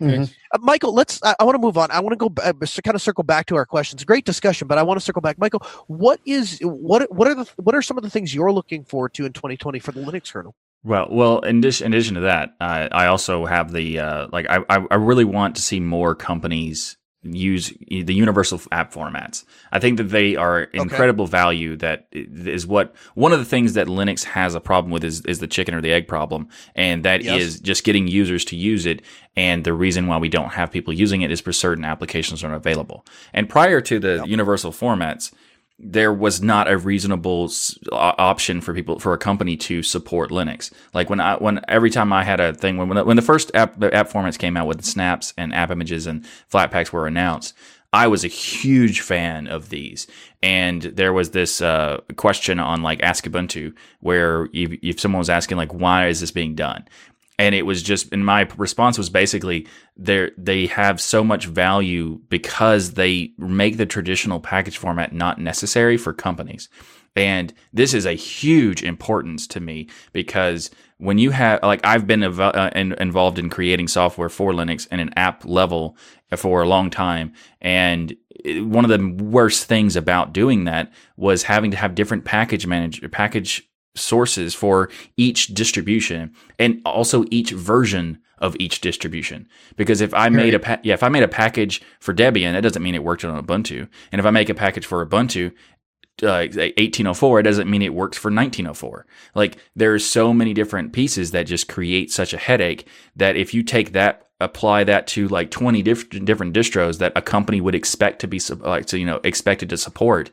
B: Mm-hmm. Uh, Michael, let's. I, I want to move on. I want to go uh, kind of circle back to our questions. Great discussion, but I want to circle back. Michael, what is what what are the what are some of the things you're looking forward to in 2020 for the Linux kernel?
D: Well, well, in addition, in addition to that, uh, I also have the uh, like I I really want to see more companies use the universal app formats. I think that they are incredible okay. value that is what one of the things that Linux has a problem with is, is the chicken or the egg problem. And that yes. is just getting users to use it. And the reason why we don't have people using it is for certain applications aren't available. And prior to the yep. universal formats, there was not a reasonable option for people for a company to support Linux. Like when I when every time I had a thing when when the, first app the app formats came out with snaps and app images and Flatpaks were announced, I was a huge fan of these. And there was this uh, question on like Ask Ubuntu where if, if someone was asking like why is this being done, and it was just and my response was basically they they have so much value because they make the traditional package format not necessary for companies. And this is a huge importance to me because when you have like I've been ev- uh, involved in creating software for Linux and an app level for a long time. And one of the worst things about doing that was having to have different package manage package sources for each distribution and also each version of each distribution. Because if I made a pa- yeah, if I made a package for Debian, that doesn't mean it worked on Ubuntu. And if I make a package for Ubuntu, uh, 1804, it doesn't mean it works for 1904. Like there's so many different pieces that just create such a headache that if you take that apply that to like 20 different different distros that a company would expect to be like to you know expected to support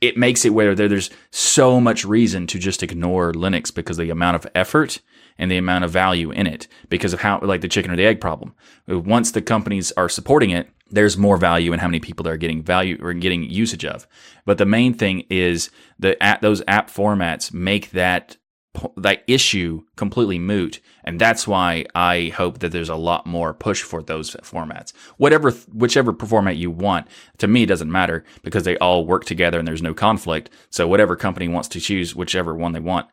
D: it makes it where there's so much reason to just ignore Linux because of the amount of effort and the amount of value in it because of how like the chicken or the egg problem. Once the companies are supporting it, there's more value in how many people they're getting value or getting usage of. But the main thing is the those app formats make that that issue completely moot and that's why i hope that there's a lot more push for those formats. Whatever whichever format you want to me doesn't matter because they all work together and there's no conflict. So whatever company wants to choose whichever one they want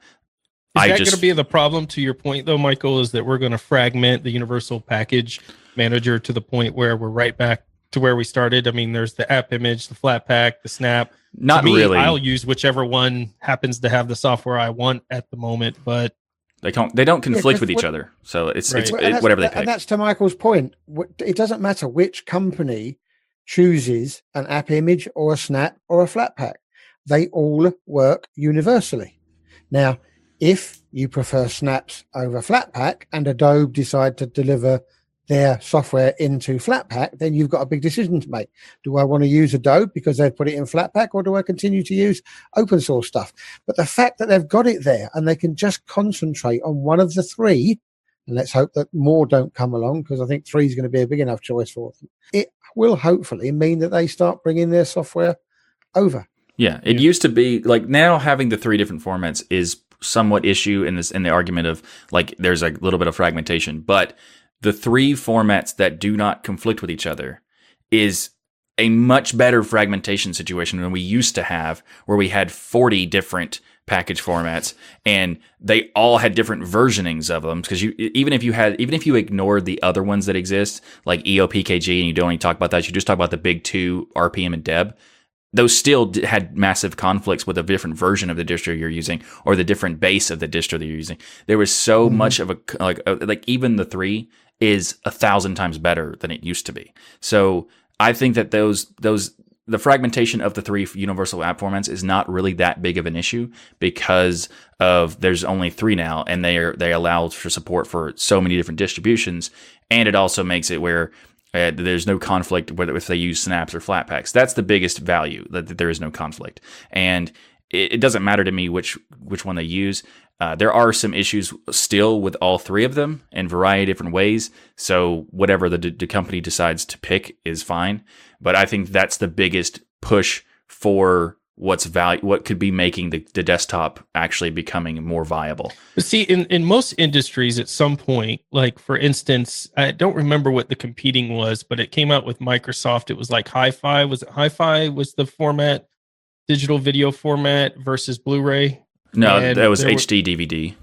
C: is I that going to be the problem to your point though michael is that we're going to fragment the universal package manager to the point where we're right back to where we started? I mean there's the app image the flat pack the snap
D: not me, really.
C: I'll use whichever one happens to have the software I want at the moment, but
D: they don't they don't conflict yeah, with each what, other. So it's right. it's it, whatever they pick.
A: And that's to Michael's point. It doesn't matter which company chooses an app image or a snap or a Flatpak. They all work universally. Now, if you prefer snaps over Flatpak and Adobe decide to deliver their software into Flatpak, then you've got a big decision to make. Do I want to use Adobe because they've put it in Flatpak, or do I continue to use open source stuff? But the fact that they've got it there and they can just concentrate on one of the three, and let's hope that more don't come along because I think three is going to be a big enough choice for them. It will hopefully mean that they start bringing their software over.
D: Yeah, it yeah. used to be like now having the three different formats is somewhat issue in this in the argument of like there's a little bit of fragmentation, but the three formats that do not conflict with each other is a much better fragmentation situation than we used to have, where we had 40 different package formats and they all had different versionings of them because you even if you had even if you ignored the other ones that exist like eopkg and you don't even talk about that you just talk about the big two rpm and deb those still had massive conflicts with a different version of the distro you're using or the different base of the distro that you're using there was so mm-hmm. much of a like uh, like even the three is a thousand times better than it used to be. So I think that those those the fragmentation of the three universal app formats is not really that big of an issue because of there's only three now and they are they allow for support for so many different distributions and it also makes it where uh, there's no conflict whether if they use snaps or flat packs. that's the biggest value that, that there is no conflict and it, it, doesn't matter to me which which one they use. Uh, there are some issues still with all three of them in a variety of different ways. So whatever the, the company decides to pick is fine. But I think that's the biggest push for what's value what could be making the, the desktop actually becoming more viable.
C: See in, in most industries at some point like for instance i don't remember what the competing was but it came out with microsoft. It was like hi-fi. Was it hi-fi was the format digital video format versus blu-ray
D: no, and that was HD DVD.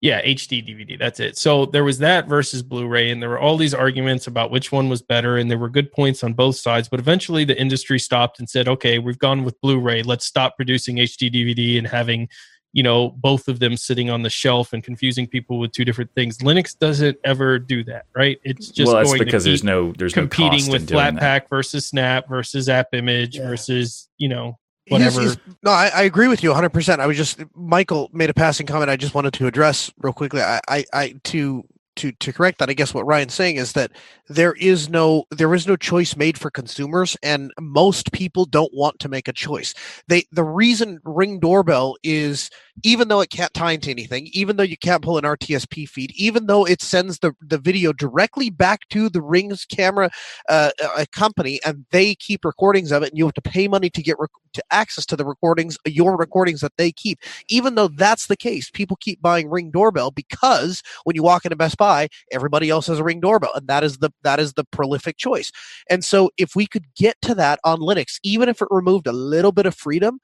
C: Yeah, HD DVD. That's it. So there was that versus Blu-ray, and there were all these arguments about which one was better, and there were good points on both sides. But eventually, the industry stopped and said, "Okay, we've gone with Blu-ray. Let's stop producing HD DVD and having." you know both of them sitting on the shelf and confusing people with two different things linux doesn't ever do that right it's just
D: well that's because there's no there's
C: competing
D: no
C: with flatpak versus snap versus app image yeah. versus you know whatever. He's, he's,
B: no, I, I, agree with you 100. percent I was just Michael made a passing comment. I just wanted to address real quickly. I, I, I to to to correct that, I guess what Ryan's saying is that there is no there is no choice made for consumers, and most people don't want to make a choice. They the reason Ring doorbell is even though it can't tie into anything, even though you can't pull an RTSP feed, even though it sends the the video directly back to the Ring's camera uh, company, and they keep recordings of it, and you have to pay money to get rec- to access to the recordings, your recordings that they keep. Even though that's the case, people keep buying Ring doorbell because when you walk into Best Buy everybody else has a ring doorbell and that is the that is the prolific choice and so if we could get to that on linux even if it removed a little bit of freedom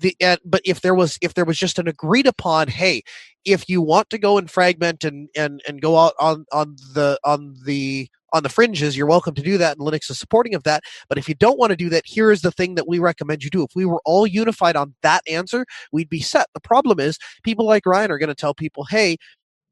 B: the, uh, but if there was if there was just an agreed upon hey if you want to go and fragment and and and go out on on the on the on the fringes you're welcome to do that and linux is supporting of that. But if you don't want to do that here is the thing that we recommend you do. If we were all unified on that answer we'd be set. The problem is people like ryan are going to tell people hey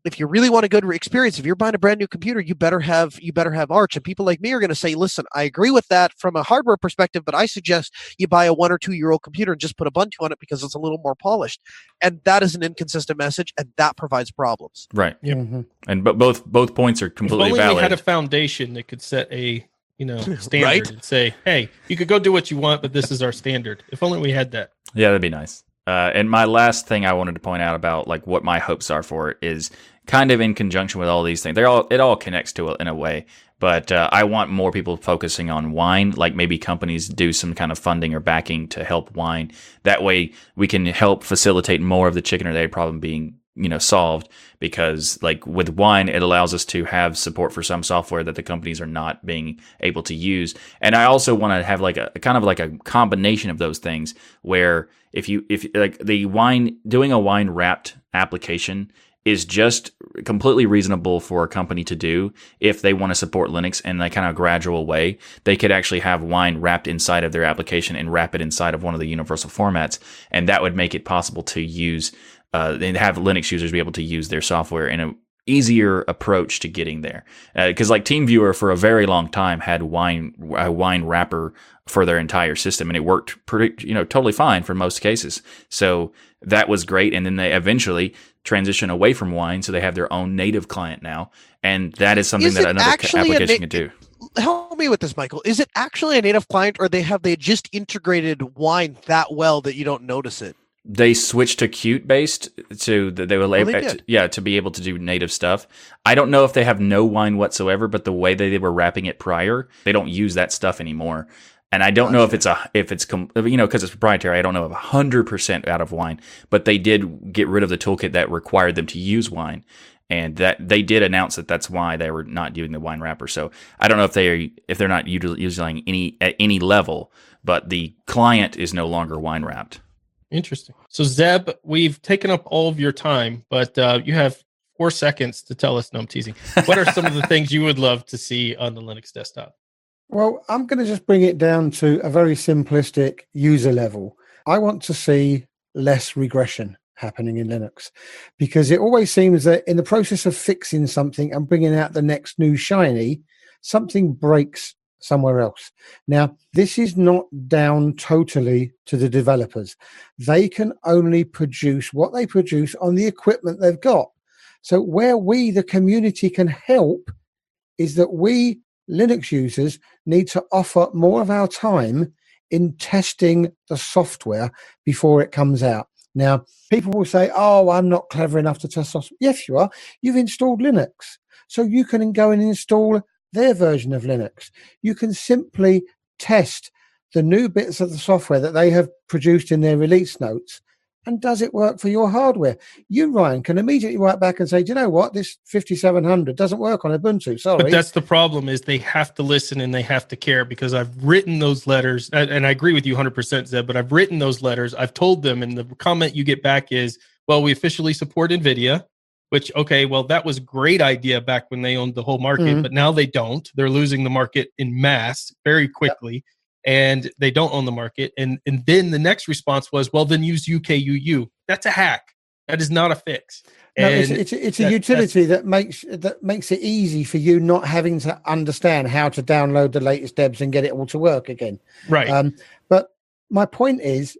B: if you really want a good experience, if you're buying a brand new computer, you better have you better have Arch. And people like me are going to say, "Listen, I agree with that from a hardware perspective, but I suggest you buy a one or two year old computer and just put a Ubuntu on it because it's a little more polished." And that is an inconsistent message, and that provides problems.
D: Right. Yep. Mm-hmm. And but both both points are completely
C: if only
D: valid.
C: We had a foundation that could set a you know standard right? and say, "Hey, you could go do what you want, but this is our standard." If only we had that.
D: Yeah, that'd be nice. Uh, and my last thing I wanted to point out about like what my hopes are for it is kind of in conjunction with all these things. They're all it all connects to it in a way. But uh, I want more people focusing on wine, like maybe companies do some kind of funding or backing to help wine. That way, we can help facilitate more of the chicken or egg problem being you know solved because like with wine it allows us to have support for some software that the companies are not being able to use and i also want to have like a kind of like a combination of those things where if you if like the wine doing a wine wrapped application is just completely reasonable for a company to do if they want to support Linux in a kind of gradual way. They could actually have wine wrapped inside of their application and wrap it inside of one of the universal formats, and that would make it possible to use uh, and have Linux users be able to use their software in an easier approach to getting there. Because uh, like TeamViewer for a very long time had wine a wine wrapper for their entire system, and it worked pretty you know totally fine for most cases. So that was great. And then they eventually transition away from wine, so they have their own native client now, and that is something is that another application na- can do.
B: Help me with this, Michael. Is it actually a native client, or they have they just integrated wine that well that you don't notice it?
D: They switched to Qt based to they were oh, able,
B: oh,
D: yeah to be able to do native stuff. I don't know if they have no wine whatsoever, but the way they were wrapping it prior, they don't use that stuff anymore. And I don't know if it's a if it's you know because it's proprietary. I don't know if hundred percent out of wine, but they did get rid of the toolkit that required them to use wine, and that they did announce that that's why they were not doing the wine wrapper. So I don't know if they are if they're not using any at any level, but the client is no longer wine wrapped.
C: Interesting. So Zeb, we've taken up all of your time, but uh, you have four seconds to tell us. No, I'm teasing. What are some of the things you would love to see on the Linux desktop?
A: Well, I'm going to just bring it down to a very simplistic user level. I want to see less regression happening in Linux because it always seems that in the process of fixing something and bringing out the next new shiny, something breaks somewhere else. Now, this is not down totally to the developers. They can only produce what they produce on the equipment they've got. So, where we, the community, can help is that we, Linux users, need to offer more of our time in testing the software before it comes out. Now, people will say, Oh, I'm not clever enough to test software. Yes, you are. You've installed Linux. So you can go and install their version of Linux. You can simply test the new bits of the software that they have produced in their release notes and does it work for your hardware? You, Ryan, can immediately write back and say, Do you know what? This 5700 doesn't work on Ubuntu. Sorry.
C: But that's the problem is they have to listen and they have to care because I've written those letters and I agree with you 100% Zeb, but I've written those letters. I've told them and the comment you get back is, well, we officially support NVIDIA, which, okay, well, that was a great idea back when they owned the whole market, mm-hmm. but now they don't. They're losing the market in mass very quickly. Yep and they don't own the market. And and then the next response was, well, then use UKUU. That's a hack. That is not a fix.
A: No, it's, it's, it's a that, utility that makes that makes it easy for you not having to understand how to download the latest debs and get it all to work again.
C: Right. Um,
A: but my point is,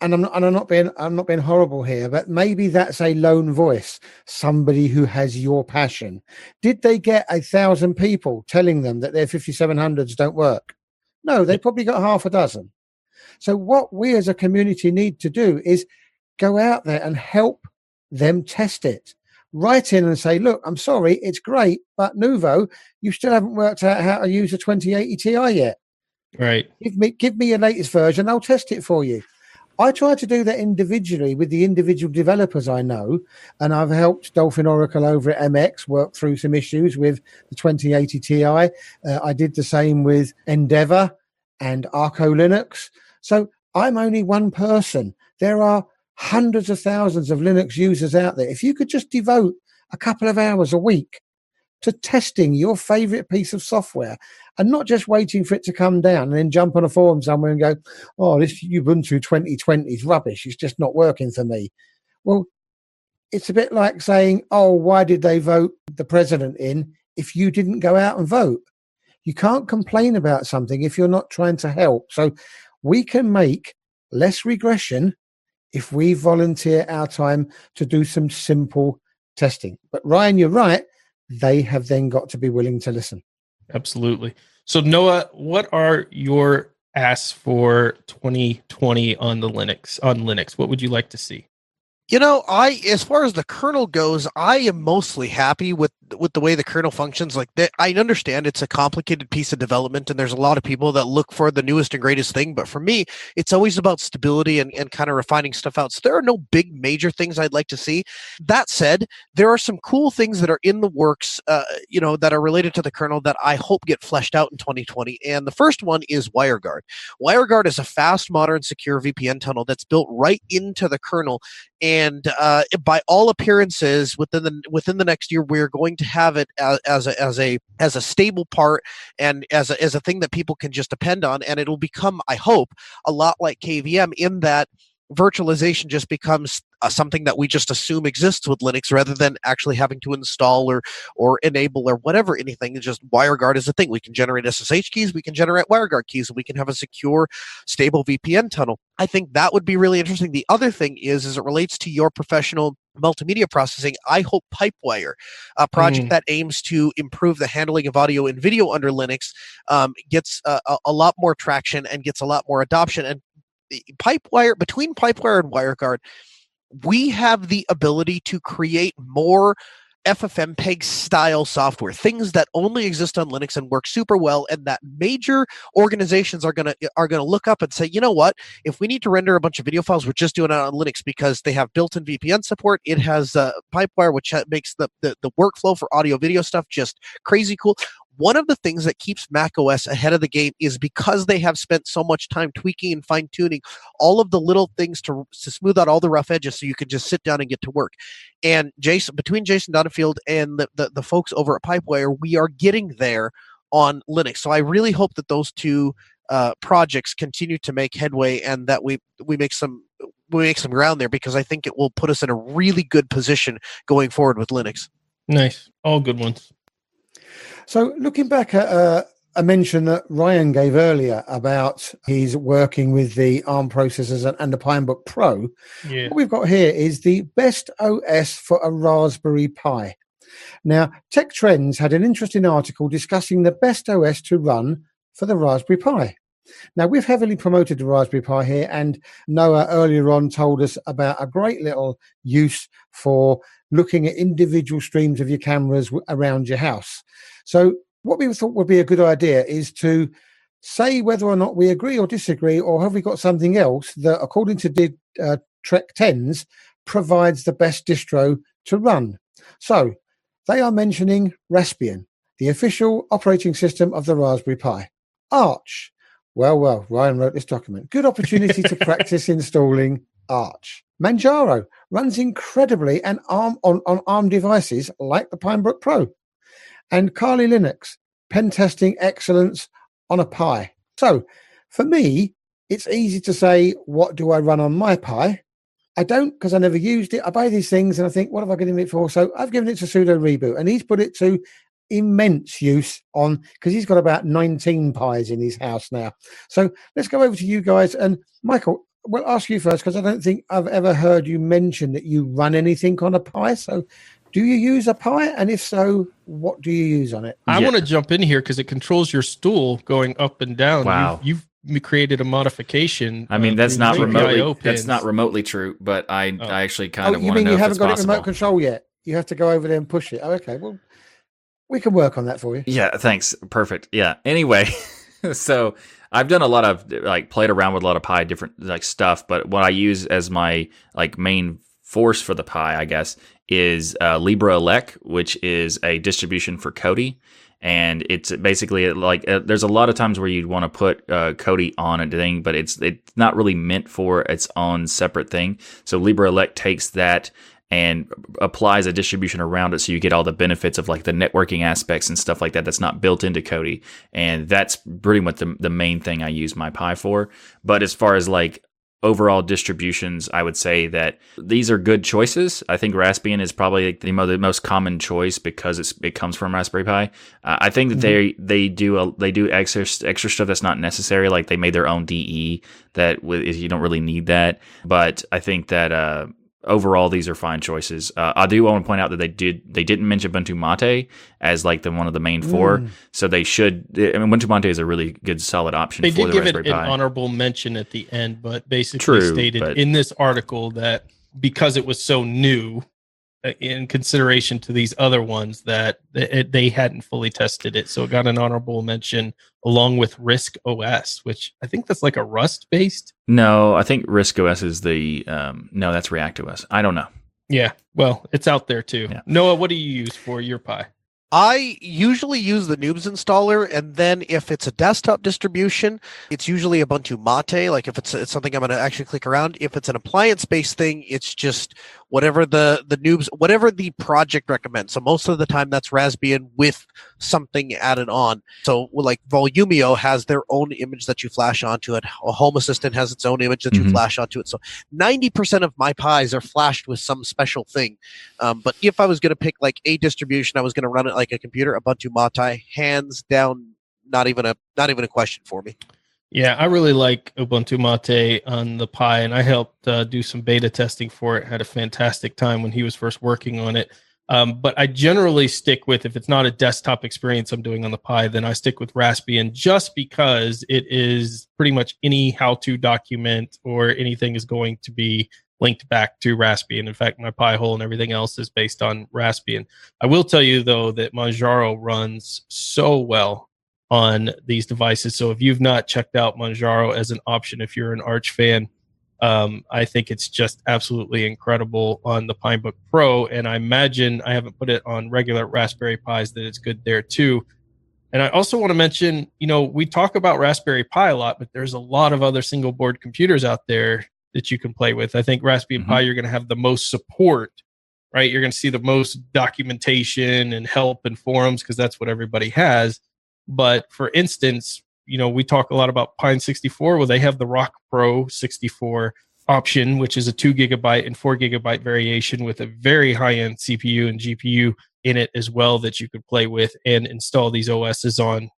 A: and I'm not, and I'm not being I'm not being horrible here, but maybe that's a lone voice, somebody who has your passion. Did they get a thousand people telling them that their 5700s don't work? No, they probably got half a dozen. So what we as a community need to do is go out there and help them test it. Write in and say, look, I'm sorry, it's great, but Nouveau, you still haven't worked out how to use a 2080 Ti yet.
C: Right.
A: Give me give me your latest version, I'll test it for you. I try to do that individually with the individual developers I know, and I've helped Dolphin Oracle over at MX work through some issues with the 2080 Ti. Uh, I did the same with Endeavour and Arco Linux. So I'm only one person. There are hundreds of thousands of Linux users out there. If you could just devote a couple of hours a week to testing your favorite piece of software and not just waiting for it to come down and then jump on a forum somewhere and go, oh, this Ubuntu 2020 is rubbish. It's just not working for me. Well, it's a bit like saying, oh, why did they vote the president in if you didn't go out and vote? You can't complain about something if you're not trying to help. So we can make less regression if we volunteer our time to do some simple testing. But Ryan, you're right they have then got to be willing to listen.
C: Absolutely. So Noah, what are your asks for 2020 on the Linux on Linux? What would you like to see?
B: You know, I as far as the kernel goes, I am mostly happy with with the way the kernel functions. Like that, I understand it's a complicated piece of development, and there's a lot of people that look for the newest and greatest thing. But for me, it's always about stability and, and kind of refining stuff out. So there are no big major things I'd like to see. That said, there are some cool things that are in the works, uh, you know, that are related to the kernel that I hope get fleshed out in 2020. And the first one is WireGuard. WireGuard is a fast, modern, secure VPN tunnel that's built right into the kernel and uh, by all appearances, within the within the next year, we're going to have it as, as a as a as a stable part and as a as a thing that people can just depend on, and it'll become, I hope, a lot like KVM in that virtualization just becomes uh, something that we just assume exists with Linux rather than actually having to install or or enable or whatever anything. It's just WireGuard is a thing. We can generate SSH keys, we can generate WireGuard keys, and we can have a secure, stable VPN tunnel. I think that would be really interesting. The other thing is, as it relates to your professional multimedia processing, I hope Pipewire, a project mm. that aims to improve the handling of audio and video under Linux, um, gets a, a, lot more traction and gets a lot more adoption. And Pipewire, between Pipewire and WireGuard, we have the ability to create more FFmpeg style software, things that only exist on Linux and work super well, and that major organizations are gonna are gonna look up and say, you know what? If we need to render a bunch of video files, we're just doing it on Linux because they have built-in VPN support. It has a uh, Pipewire, which makes the, the the workflow for audio video stuff just crazy cool one of the things that keeps macOS ahead of the game is because they have spent so much time tweaking and fine tuning all of the little things to, to smooth out all the rough edges so you can just sit down and get to work. And Jason, between Jason Donenfeld and the, the, the folks over at Pipewire, we are getting there on Linux. So I really hope that those two uh, projects continue to make headway and that we we make some we make some ground there because I think it will put us in a really good position going forward with Linux.
C: Nice, all good ones.
A: So, looking back at uh, a mention that Ryan gave earlier about he's working with the ARM processors and, the Pinebook Pro.
C: Yeah.
A: What we've got here is the best OS for a Raspberry Pi. Now, Tech Trends had an interesting article discussing the best OS to run for the Raspberry Pi. Now, we've heavily promoted the Raspberry Pi here, and Noah earlier on told us about a great little use for looking at individual streams of your cameras w- around your house. So, what we thought would be a good idea is to say whether or not we agree or disagree, or have we got something else that, according to did, uh, Trek 10s, provides the best distro to run. So, they are mentioning Raspbian, the official operating system of the Raspberry Pi. Arch. Well, well, Ryan wrote this document. Good opportunity to practice installing Arch. Manjaro runs incredibly and ARM on, on ARM devices like the Pinebook Pro. And Kali Linux, pen testing excellence on a Pi. So for me, it's easy to say, what do I run on my Pi? I don't because I never used it. I buy these things and I think, what have I given it for? So I've given it to sudo reboot and he's put it to immense use on because he's got about 19 pies in his house now. So let's go over to you guys. And Michael, we'll ask you first because I don't think I've ever heard you mention that you run anything on a Pi. So do you use a Pi? And if so, what do you use on it?
C: I
D: Yeah.
C: want to jump in here because it controls your stool going up and down.
D: Wow.
C: You've, you've created a modification.
D: I mean, that's not remotely that's not remotely true, but I
C: Oh.
D: I actually kind
A: Oh,
D: of
A: you
D: want to
A: mean
D: know
A: you
D: if
A: haven't
D: it's
A: got it remote control yet? You have to go over there and push it. Oh, okay. Well, we can work on that for you.
D: Yeah, thanks. Perfect. Yeah. Anyway, so I've done a lot of like played around with a lot of Pi different like stuff, but what I use as my like main force for the Pi, I guess, is uh, Libra which is a distribution for Kodi. And it's basically like uh, there's a lot of times where you'd want to put uh, Kodi on a thing, but it's it's not really meant for its own separate thing. So LibreELEC takes that and applies a distribution around it so you get all the benefits of like the networking aspects and stuff like that that's not built into Kodi. And that's pretty much the, the main thing I use my Pi for. But as far as like overall distributions, I would say that these are good choices. I think Raspbian is probably like the, mo- the most common choice because it's, it comes from Raspberry Pi. Uh, I think that they they do a, they do extra extra stuff that's not necessary. Like they made their own DE that you don't really need that. But I think that uh, overall these are fine choices. Uh, I do want to point out that they did they didn't mention Ubuntu Mate as like the one of the main four,
A: Mm.
D: so they should. I mean, Ubuntu Mate is a really good solid option
C: They
D: for
C: did
D: the
C: give it
D: Raspberry
C: an honorable mention at the end, but basically
D: True,
C: stated
D: but-
C: in this article that because it was so new, in consideration to these other ones, that it, they hadn't fully tested it, so it got an honorable mention along with RISC OS, which I think that's like a Rust based.
D: No, I think RISC OS is the um, no, that's React OS. I don't know.
C: Yeah, well, it's out there too.
D: Yeah.
C: Noah, what do you use for your Pi?
B: I usually use the Noobs installer, and then if it's a desktop distribution, it's usually Ubuntu Mate. Like if it's, it's something I'm going to actually click around. If it's an appliance-based thing, it's just whatever the the Noobs, whatever the project recommends. So most of the time, that's Raspbian with something added on. So like Volumio has their own image that you flash onto it. A Home Assistant has its own image that you
D: Mhm.
B: flash onto it. So 90% of my pies are flashed with some special thing. Um, but if I was going to pick like a distribution, I was going to run it like a computer, Ubuntu Mate, hands down, not even a not even a question for me.
C: Yeah, I really like Ubuntu Mate on the Pi, and I helped uh, do some beta testing for it. Had a fantastic time when he was first working on it. Um, but I generally stick with if it's not a desktop experience I'm doing on the Pi, then I stick with Raspbian just because it is pretty much any how-to document or anything is going to be linked back to Raspbian. In fact, my Pi hole and everything else is based on Raspbian. I will tell you though that Manjaro runs so well on these devices. So if you've not checked out Manjaro as an option, if you're an Arch fan, um, I think it's just absolutely incredible on the Pinebook Pro. And I imagine I haven't put it on regular Raspberry Pis that it's good there too. And I also want to mention, you know, we talk about Raspberry Pi a lot, but there's a lot of other single board computers out there that you can play with. I think Raspberry
D: Mhm.
C: Pi, you're going to have the most support, right? You're going to see the most documentation and help and forums because that's what everybody has. But for instance, you know, we talk a lot about Pine 64. Well, they have the Rock Pro 64 option, which is a two gigabyte and four gigabyte variation with a very high end CPU and GPU in it as well that you could play with and install these OSs on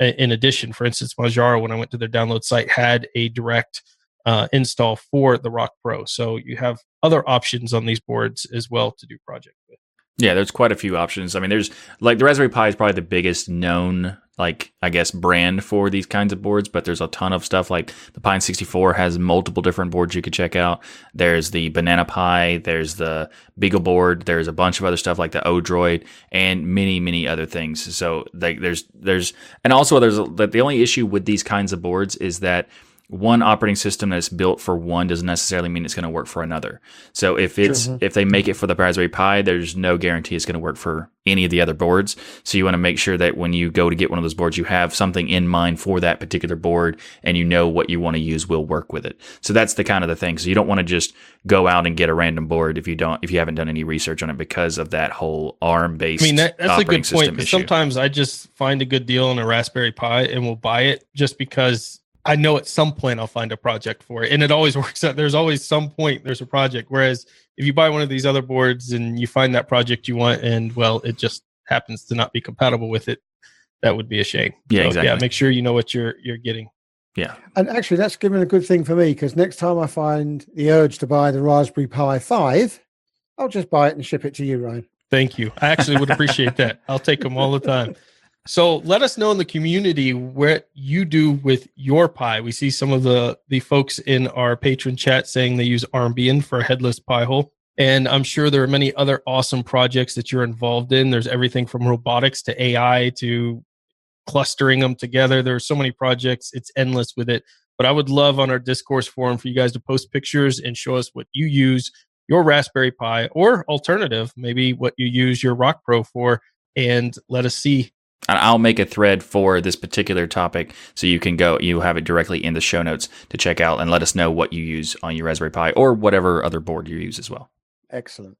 C: in addition. For instance, Manjaro, when I went to their download site, had a direct uh, install for the Rock Pro. So you have other options on these boards as well to do project with.
D: Yeah, there's quite a few options. I mean, there's like the Raspberry Pi is probably the biggest known, like I guess, brand for these kinds of boards. But there's a ton of stuff. Like the Pine 64 has multiple different boards you could check out. There's the Banana Pi. There's the Beagle board. There's a bunch of other stuff like the Odroid and many, many other things. So like there's there's and also there's a, the only issue with these kinds of boards is that one operating system that's built for one doesn't necessarily mean it's going to work for another. So if it's sure. if they make it for the Raspberry Pi, there's no guarantee it's going to work for any of the other boards. So you want to make sure that when you go to get one of those boards, you have something in mind for that particular board and you know what you want to use will work with it. So that's the kind of the thing. So you don't want to just go out and get a random board if you don't if you haven't done any research on it because of that whole ARM based.
C: I mean that, that's a good point sometimes I just find a good deal on a Raspberry Pi and will buy it just because I know at some point I'll find a project for it. And it always works out. There's always some point there's a project. Whereas if you buy one of these other boards and you find that project you want and well, it just happens to not be compatible with it, that would be a shame.
D: Yeah, so, exactly. Yeah,
C: make sure you know what you're you're getting.
D: Yeah.
A: And actually that's given a good thing for me because next time I find the urge to buy the Raspberry Pi 5, I'll just buy it and ship it to you, Ryan.
C: Thank you. I actually would appreciate that. I'll take them all the time. So let us know in the community what you do with your Pi. We see some of the the folks in our patron chat saying they use Armbian for headless Pi-hole. And I'm sure there are many other awesome projects that you're involved in. There's everything from robotics to AI to clustering them together. There are so many projects, it's endless with it. But I would love on our discourse forum for you guys to post pictures and show us what you use your Raspberry Pi or alternative, maybe what you use your Rock Pro for, and let us see
D: and I'll make a thread for this particular topic so you can go, you have it directly in the show notes to check out and let us know what you use on your Raspberry Pi or whatever other board you use as well.
A: Excellent.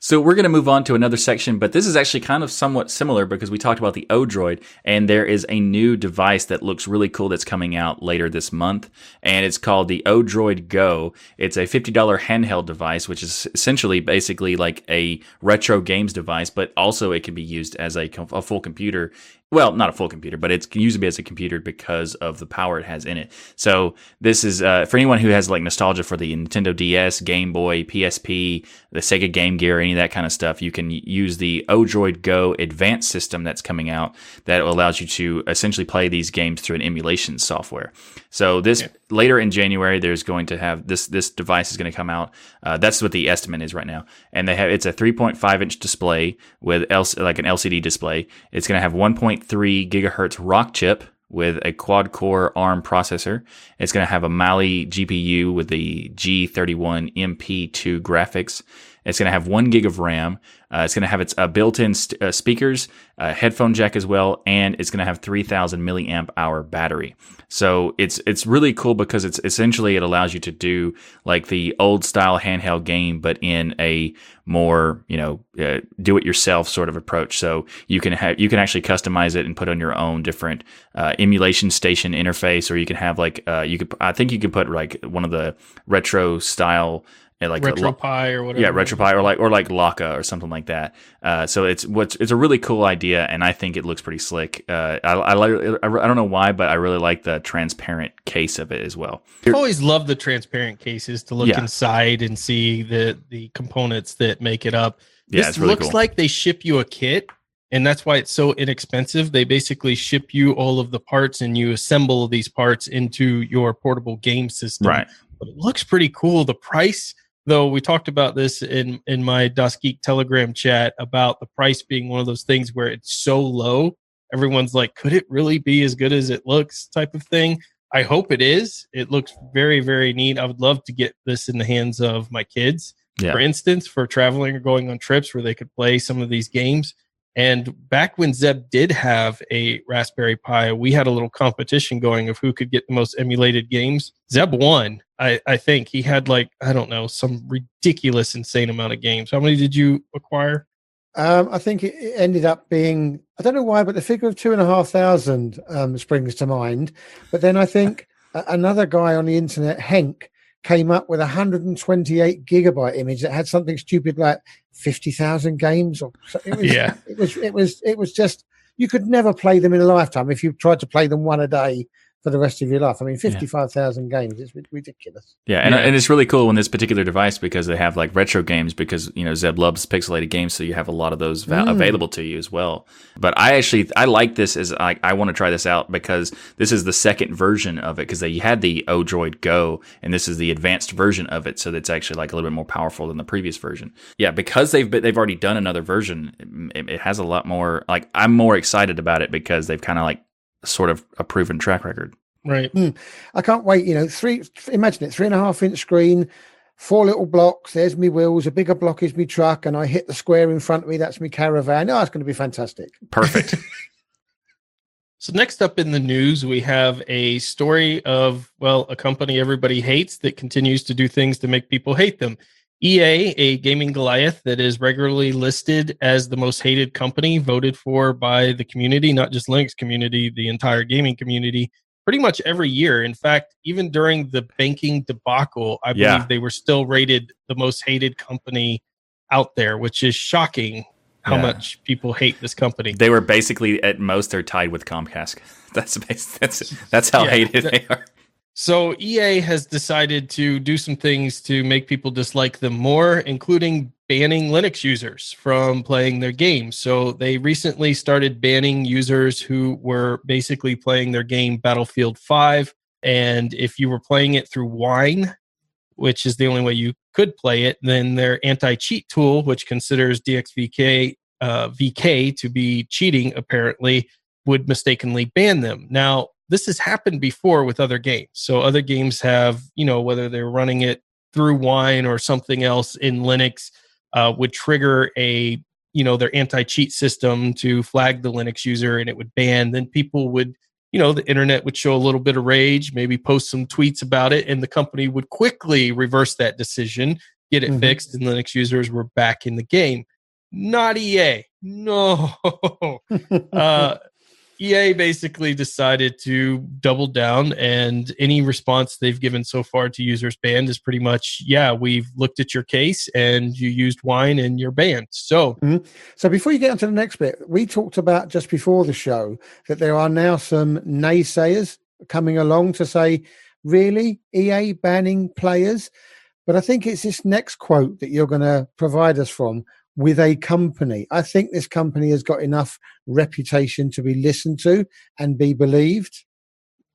D: So we're going to move on to another section, but this is actually kind of somewhat similar because we talked about the Odroid, and there is a new device that looks really cool that's coming out later this month, and it's called the Odroid Go. It's a $50 handheld device, which is essentially basically like a retro games device, but also it can be used as a, a full computer well, not a full computer, but it's usable as a computer because of the power it has in it. So this is uh, for anyone who has like nostalgia for the Nintendo DS, Game Boy, PSP, the Sega Game Gear, any of that kind of stuff. You can use the Odroid Go advanced system that's coming out that allows you to essentially play these games through an emulation software. So this yeah. Later in January, there's going to have this this device is going to come out. Uh, that's what the estimate is right now, and they have it's a 3.5 inch display with L- like an LCD display. It's going to have 1.3 gigahertz Rockchip with a quad core ARM processor. It's going to have a Mali GPU with the G31 MP2 graphics. It's going to have one gig of RAM. Uh, it's going to have its uh, built-in st- uh, speakers, headphone jack as well, and it's going to have 3,000 milliamp hour battery. So it's it's really cool because it's essentially it allows you to do like the old style handheld game, but in a more you know uh, do it yourself sort of approach. So you can have you can actually customize it and put on your own different uh, emulation station interface, or you can have like uh, you could I think you could put like one of the retro style
C: and like RetroPie or whatever.
D: Yeah, RetroPie or like or like Lakka or something like that. Uh, so it's what's it's a really cool idea, and I think it looks pretty slick. Uh, I, I like I don't know why, but I really like the transparent case of it as well.
C: I've always loved the transparent cases to look yeah. inside and see the the components that make it up. Yeah, this really looks cool. like they ship you a kit, and that's why it's so inexpensive. They basically ship you all of the parts, and you assemble these parts into your portable game system.
D: Right.
C: But it looks pretty cool. The price though we talked about this in in my DasGeek Telegram chat about the price being one of those things where it's so low, everyone's like, could it really be as good as it looks? Type of thing. I hope it is. It looks very very neat. I would love to get this in the hands of my kids, yeah. for instance, for traveling or going on trips where they could play some of these games. And back when Zeb did have a Raspberry Pi, we had a little competition going of who could get the most emulated games. Zeb won. I, I think he had like, I don't know, some ridiculous, insane amount of games. How many did you acquire?
A: Um, I think it ended up being, I don't know why, but the figure of two and a half thousand um, springs to mind. But then I think another guy on the internet, Henk, came up with a 128 gigabyte image that had something stupid like 50,000 games or
C: it was, yeah.
A: it was it was it was just you could never play them in a lifetime if you tried to play them one a day for the rest of your life. I mean, 55,000 yeah. games, it's ridiculous.
D: Yeah and, yeah, and it's really cool on this particular device because they have like retro games because, you know, Zeb loves pixelated games, so you have a lot of those va- mm. available to you as well. But I actually, I like this as I, I want to try this out because this is the second version of it because they had the Odroid Go and this is the advanced version of it. So it's actually like a little bit more powerful than the previous version. Yeah, because they've, they've already done another version, it, it has a lot more, like, I'm more excited about it because they've kind of like sort of a proven track record.
C: Right.
A: Mm. I can't wait. You know, three. Imagine it: three and a half inch screen, four little blocks. There's me wheels. A bigger block is me truck, and I hit the square in front of me. That's me caravan. Oh, it's going to be fantastic.
D: Perfect.
C: so next up in the news, we have a story of well, a company everybody hates that continues to do things to make people hate them. EA, a gaming Goliath that is regularly listed as the most hated company, voted for by the community, not just Linux community, the entire gaming community, pretty much every year. In fact, even during the banking debacle, I believe yeah. they were still rated the most hated company out there, which is shocking how yeah. much people hate this company.
D: They were basically at most they're tied with Comcast. That's that's that's how yeah, hated that, they are.
C: So EA has decided to do some things to make people dislike them more, including banning Linux users from playing their games. So they recently started banning users who were basically playing their game Battlefield 5 and if you were playing it through Wine, which is the only way you could play it, then their anti-cheat tool, which considers DXVK uh, VK to be cheating, apparently would mistakenly ban them. Now, this has happened before with other games. So other games have, you know, whether they're running it through Wine or something else in Linux, uh, would trigger a, you know, their anti-cheat system to flag the Linux user, and it would ban. Then people would, you know, the internet would show a little bit of rage, maybe post some tweets about it, and the company would quickly reverse that decision, get it mm-hmm. fixed, and Linux users were back in the game. Not EA. No. uh, EA basically decided to double down, and any response they've given so far to users banned is pretty much, yeah, we've looked at your case and you used wine and you're banned. So,
A: mm-hmm. so before you get on to the next bit, we talked about just before the show that there are now some naysayers coming along to say, really, EA banning players? But I think it's this next quote that you're going to provide us from with a company. I think this company has got enough reputation to be listened to and be believed.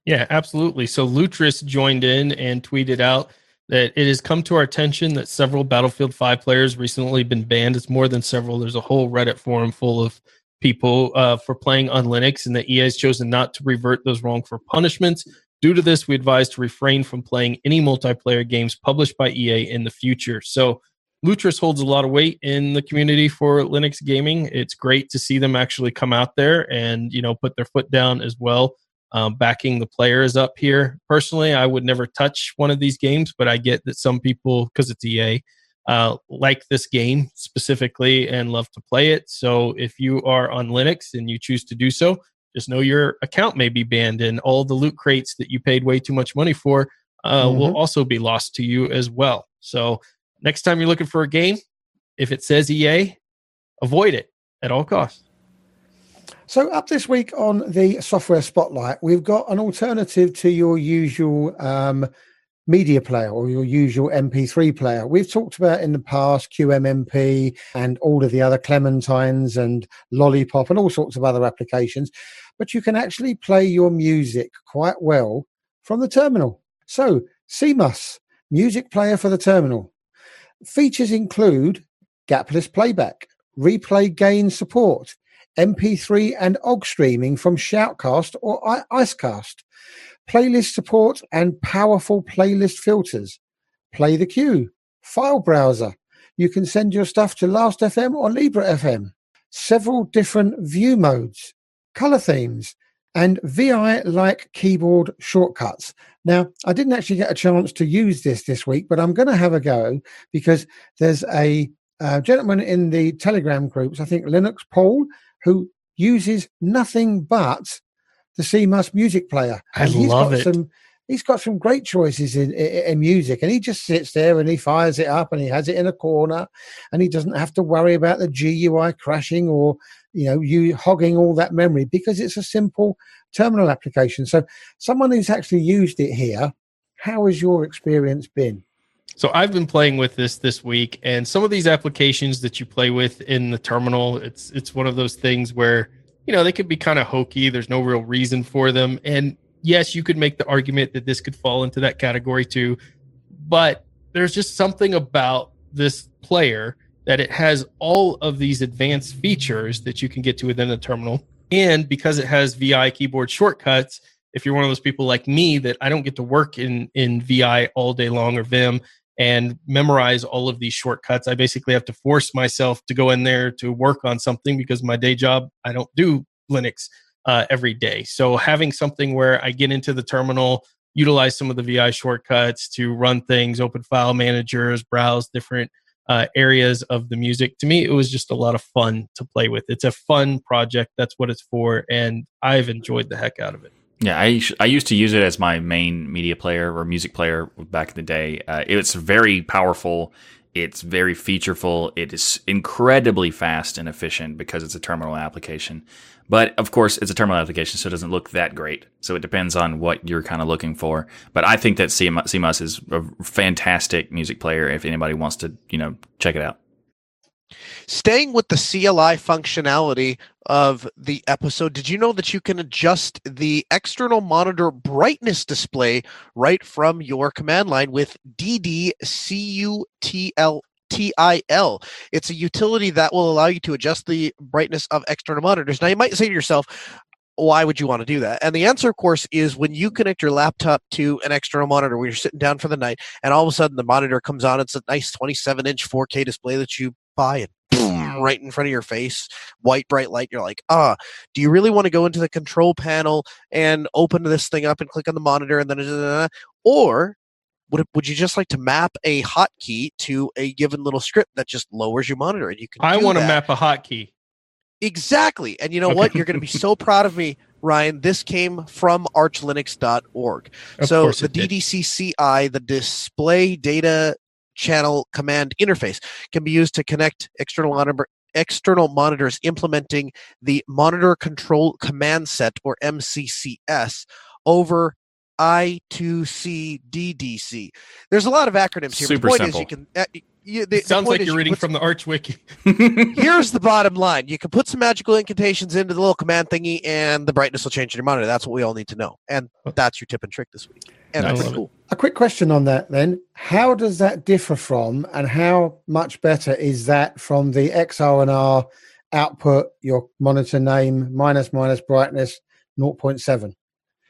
C: Yeah, absolutely. So Lutris joined in and tweeted out that it has come to our attention that several Battlefield 5 players recently been banned. It's more than several. There's a whole Reddit forum full of people uh, for playing on Linux, and that EA has chosen not to revert those wrong for punishments. Due to this, we advise to refrain from playing any multiplayer games published by EA in the future. So Lutris holds a lot of weight in the community for Linux gaming. It's great to see them actually come out there and you know put their foot down as well, um, backing the players up here. Personally, I would never touch one of these games, but I get that some people, because it's EA, uh, like this game specifically and love to play it. So if you are on Linux and you choose to do so, just know your account may be banned and all the loot crates that you paid way too much money for uh, mm-hmm. will also be lost to you as well. So next time you're looking for a game, if it says EA, avoid it at all costs.
A: So, up this week on the Software Spotlight, we've got an alternative to your usual um, media player or your usual MP3 player. We've talked about in the past QMMP and all of the other Clementines and Lollypop and all sorts of other applications, but you can actually play your music quite well from the terminal. So, CMUS, music player for the terminal. Features include gapless playback, replay gain support, MP3 and OGG streaming from Shoutcast or Icecast, playlist support and powerful playlist filters, play the queue, file browser. You can send your stuff to Last.fm or Libre FM, several different view modes, color themes, and VI like keyboard shortcuts. Now, I didn't actually get a chance to use this this week, but I'm going to have a go because there's a, a gentleman in the Telegram groups, I think Linux Paul, who uses nothing but the CMUS music player.
C: And I he's love got it.
A: Some, he's got some great choices in, in, in, music and he just sits there and he fires it up and he has it in a corner and he doesn't have to worry about the GUI crashing or you know, you hogging all that memory because it's a simple terminal application. So, someone who's actually used it here, how has your experience been?
C: So I've been playing with this this week, and some of these applications that you play with in the terminal, it's it's one of those things where you know they could be kind of hokey. There's no real reason for them, and yes, you could make the argument that this could fall into that category too. But there's just something about this player that it has all of these advanced features that you can get to within the terminal, and because it has VI keyboard shortcuts. If you're one of those people like me that I don't get to work in in VI all day long or Vim, and memorize all of these shortcuts. I basically have to force myself to go in there to work on something because my day job, I don't do Linux uh, every day. So having something where I get into the terminal, utilize some of the VI shortcuts to run things, open file managers, browse different uh, areas of the music. To me, it was just a lot of fun to play with. It's a fun project. That's what it's for. And I've enjoyed the heck out of it.
D: Yeah, I, I used to use it as my main media player or music player back in the day. Uh, it's very powerful. It's very featureful. It is incredibly fast and efficient because it's a terminal application. But of course, it's a terminal application, so it doesn't look that great. So it depends on what you're kind of looking for. But I think that CMUS is a fantastic music player if anybody wants to, you know, check it out.
B: Staying with the CLI functionality of the episode, did you know that you can adjust the external monitor brightness display right from your command line with DDCUTIL TIL. It's a utility that will allow you to adjust the brightness of external monitors. Now, you might say to yourself, why would you want to do that? And the answer, of course, is when you connect your laptop to an external monitor where you're sitting down for the night, and all of a sudden the monitor comes on. It's a nice 27 inch 4K display that you buy, and boom, right in front of your face, white bright light. You're like, ah, do you really want to go into the control panel and open this thing up and click on the monitor and then, or would it, would you just like to map a hotkey to a given little script that just lowers your monitor and you can?
C: I want
B: to
C: map a hotkey.
B: Exactly, and you know what? You're going to be so proud of me. Ryan, this came from archlinux.org.
C: Of
B: so the
C: it did.
B: DDCCI, the display data channel command interface can be used to connect external monitor external monitors implementing the monitor control command set or MCCS over I2C ddc There's a lot of acronyms here.
D: Super
B: the point
D: simple.
B: is you can uh, you, the, the
C: Sounds
B: point
C: like you're reading
B: put
C: from the Arch Wiki.
B: Here's the bottom line. You can put some magical incantations into the little command thingy and the brightness will change in your monitor. That's what we all need to know. And oh. that's your tip and trick this week. And
C: I
B: that's
C: love
B: pretty
C: it.
B: cool.
A: A quick question on that then. How does that differ from and how much better is that from the xrandr output, your monitor name, minus minus brightness 0.7?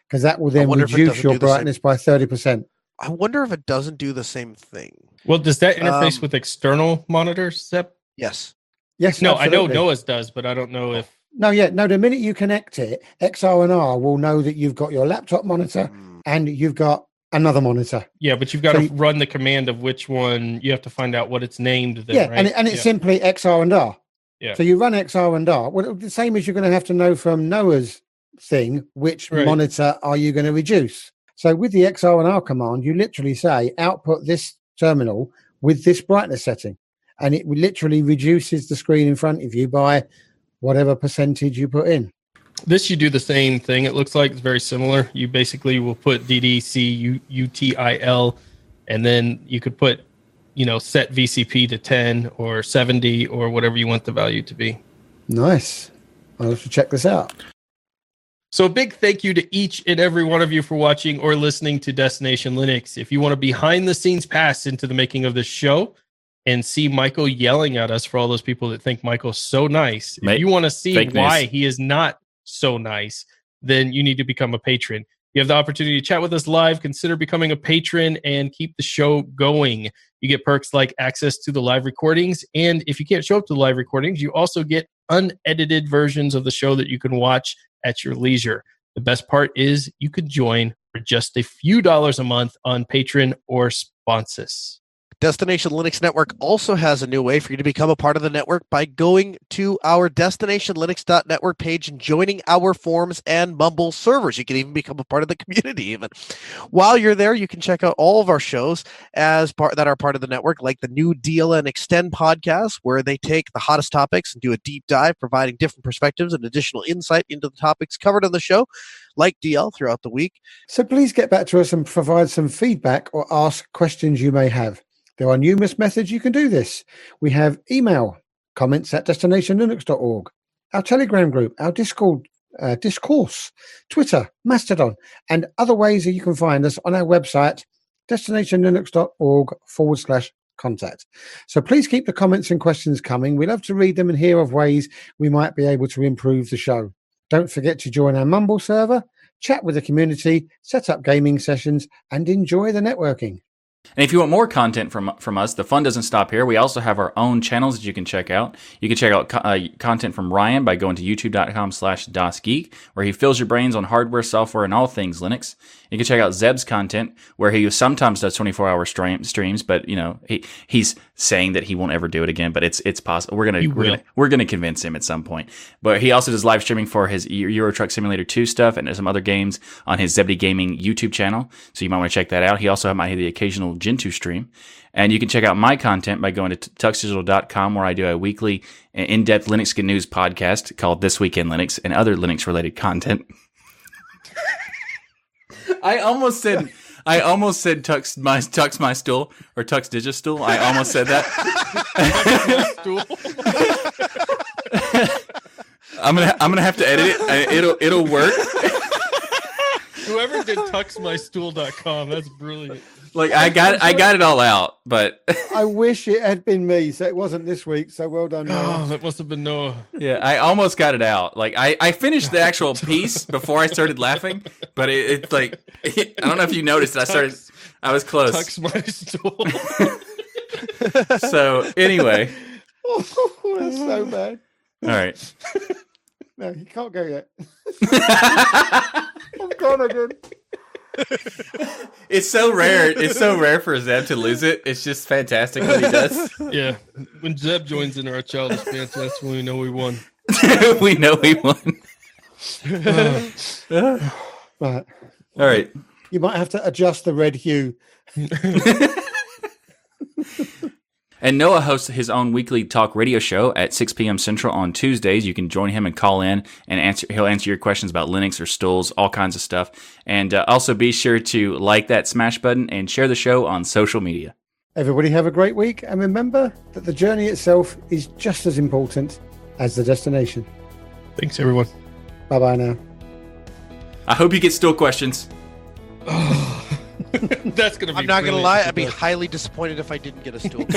A: Because that will then
B: wonder if it
A: reduce your
B: do the
A: brightness by 30%.
B: I wonder if it doesn't do the same thing.
C: Well, does that interface
B: Um,
C: with external monitors, Sep?
B: Yes.
A: Yes,
C: No, I know. Noah's does, but I don't know if.
A: No, yeah, no. The minute you connect it, xrandr will know that you've got your laptop monitor
B: Mm.
A: and you've got another monitor.
C: Yeah, but you've got
A: So
C: to
A: you-
C: run the command of which one. You have to find out what it's named. Then,
A: yeah,
C: right?
A: and, it, and it's
C: Yeah.
A: simply xrandr.
C: Yeah.
A: So you run xrandr. Well, the same as you're going to have to know from Noah's thing, which
C: Right.
A: monitor are you going to reduce? So with the xrandr command, you literally say output this terminal with this brightness setting, and it literally reduces the screen in front of you by whatever percentage you put in.
C: This you do the same thing. It looks like it's very similar. You basically will put DDC UTIL, and then you could put, you know, set VCP to 10 or 70 or whatever you want the value to be.
A: Nice. I'll have to check this out.
C: So, a big thank you to each and every one of you for watching or listening to Destination Linux. If you want a behind the scenes pass into the making of this show and see Michael yelling at us for all those people that think Michael's so nice,
D: Ma-
C: if you want to see why
D: news.
C: he is not so nice, then you need to become a patron. You have the opportunity to chat with us live. Consider becoming a patron and keep the show going. You get perks like access to the live recordings. And if you can't show up to the live recordings, you also get unedited versions of the show that you can watch at your leisure. The best part is you could join for just a few dollars a month on Patreon or Sponsus.
B: Destination Linux Network also has a new way for you to become a part of the network by going to our destinationlinux.network page and joining our forums and Mumble servers. You can even become a part of the community even. While you're there, you can check out all of our shows as part that are part of the network, like the new DLN Extend podcast, where they take the hottest topics and do a deep dive, providing different perspectives and additional insight into the topics covered on the show, like DL throughout the week.
A: So please get back to us and provide some feedback or ask questions you may have. There are numerous methods you can do this. We have email, comments at destinationlinux.org, our Telegram group, our Discord, uh, discourse, Twitter, Mastodon, and other ways that you can find us on our website, destinationlinux.org forward slash contact. So please keep the comments and questions coming. We love to read them and hear of ways we might be able to improve the show. Don't forget to join our Mumble server, chat with the community, set up gaming sessions, and enjoy the networking.
D: And if you want more content from from us, the fun doesn't stop here. We also have our own channels that you can check out. You can check out co- uh, content from Ryan by going to youtube.com slash DasGeek, where he fills your brains on hardware, software, and all things Linux. You can check out Zeb's content, where he sometimes does 24-hour stream, streams, but you know he he's saying that he won't ever do it again. But it's it's possible. We're gonna we're gonna we're gonna convince him at some point. But he also does live streaming for his Euro Truck Simulator 2 stuff and some other games on his Zebedee Gaming YouTube channel. So you might want to check that out. He also might have the occasional Gentoo stream. And you can check out my content by going to tuxdigital.com where I do a weekly in-depth Linux Good News podcast called This Week in Linux and other Linux related content. I almost said I almost said tux my tux my stool or tux digistool. I almost said that. I'm gonna I'm gonna have to edit it. It'll it'll work.
C: Whoever did tuxmystool.com, that's brilliant.
D: Like I got I got it all out, but
A: I wish it had been me, so it wasn't this week. So well done,
C: Oh,
A: Noah.
C: that must have been Noah.
D: yeah, I almost got it out. Like I I finished the actual piece before I started laughing, but it, it's like I don't know if you noticed. I started. I was close.
C: Tux my stool.
D: So anyway, oh,
A: That's so bad.
D: all right.
A: No, you can't go yet. I'm gone again.
D: It's so rare. It's so rare for Zeb to lose it. It's just fantastic what he does.
C: yeah. When Zeb joins in our childish banter, that's when we know we won.
D: we know we won.
A: Uh, right.
D: All right.
A: You might have to adjust the red hue.
D: And Noah hosts his own weekly talk radio show at 6 p.m. Central on Tuesdays. You can join him and call in and answer. He'll answer your questions about Linux or stools, all kinds of stuff. And uh, also be sure to like that smash button and share the show on social media.
A: Everybody have a great week and remember that the journey itself is just as important as the destination.
C: Thanks, everyone.
A: Bye bye now.
D: I hope you get stool questions.
C: That's gonna be.
B: I'm not going to lie, I'd be highly disappointed if I didn't get a stool.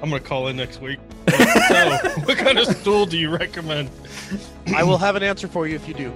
C: I'm gonna call in next week. so, what kind of stool do you recommend?
B: I will have an answer for you if you do.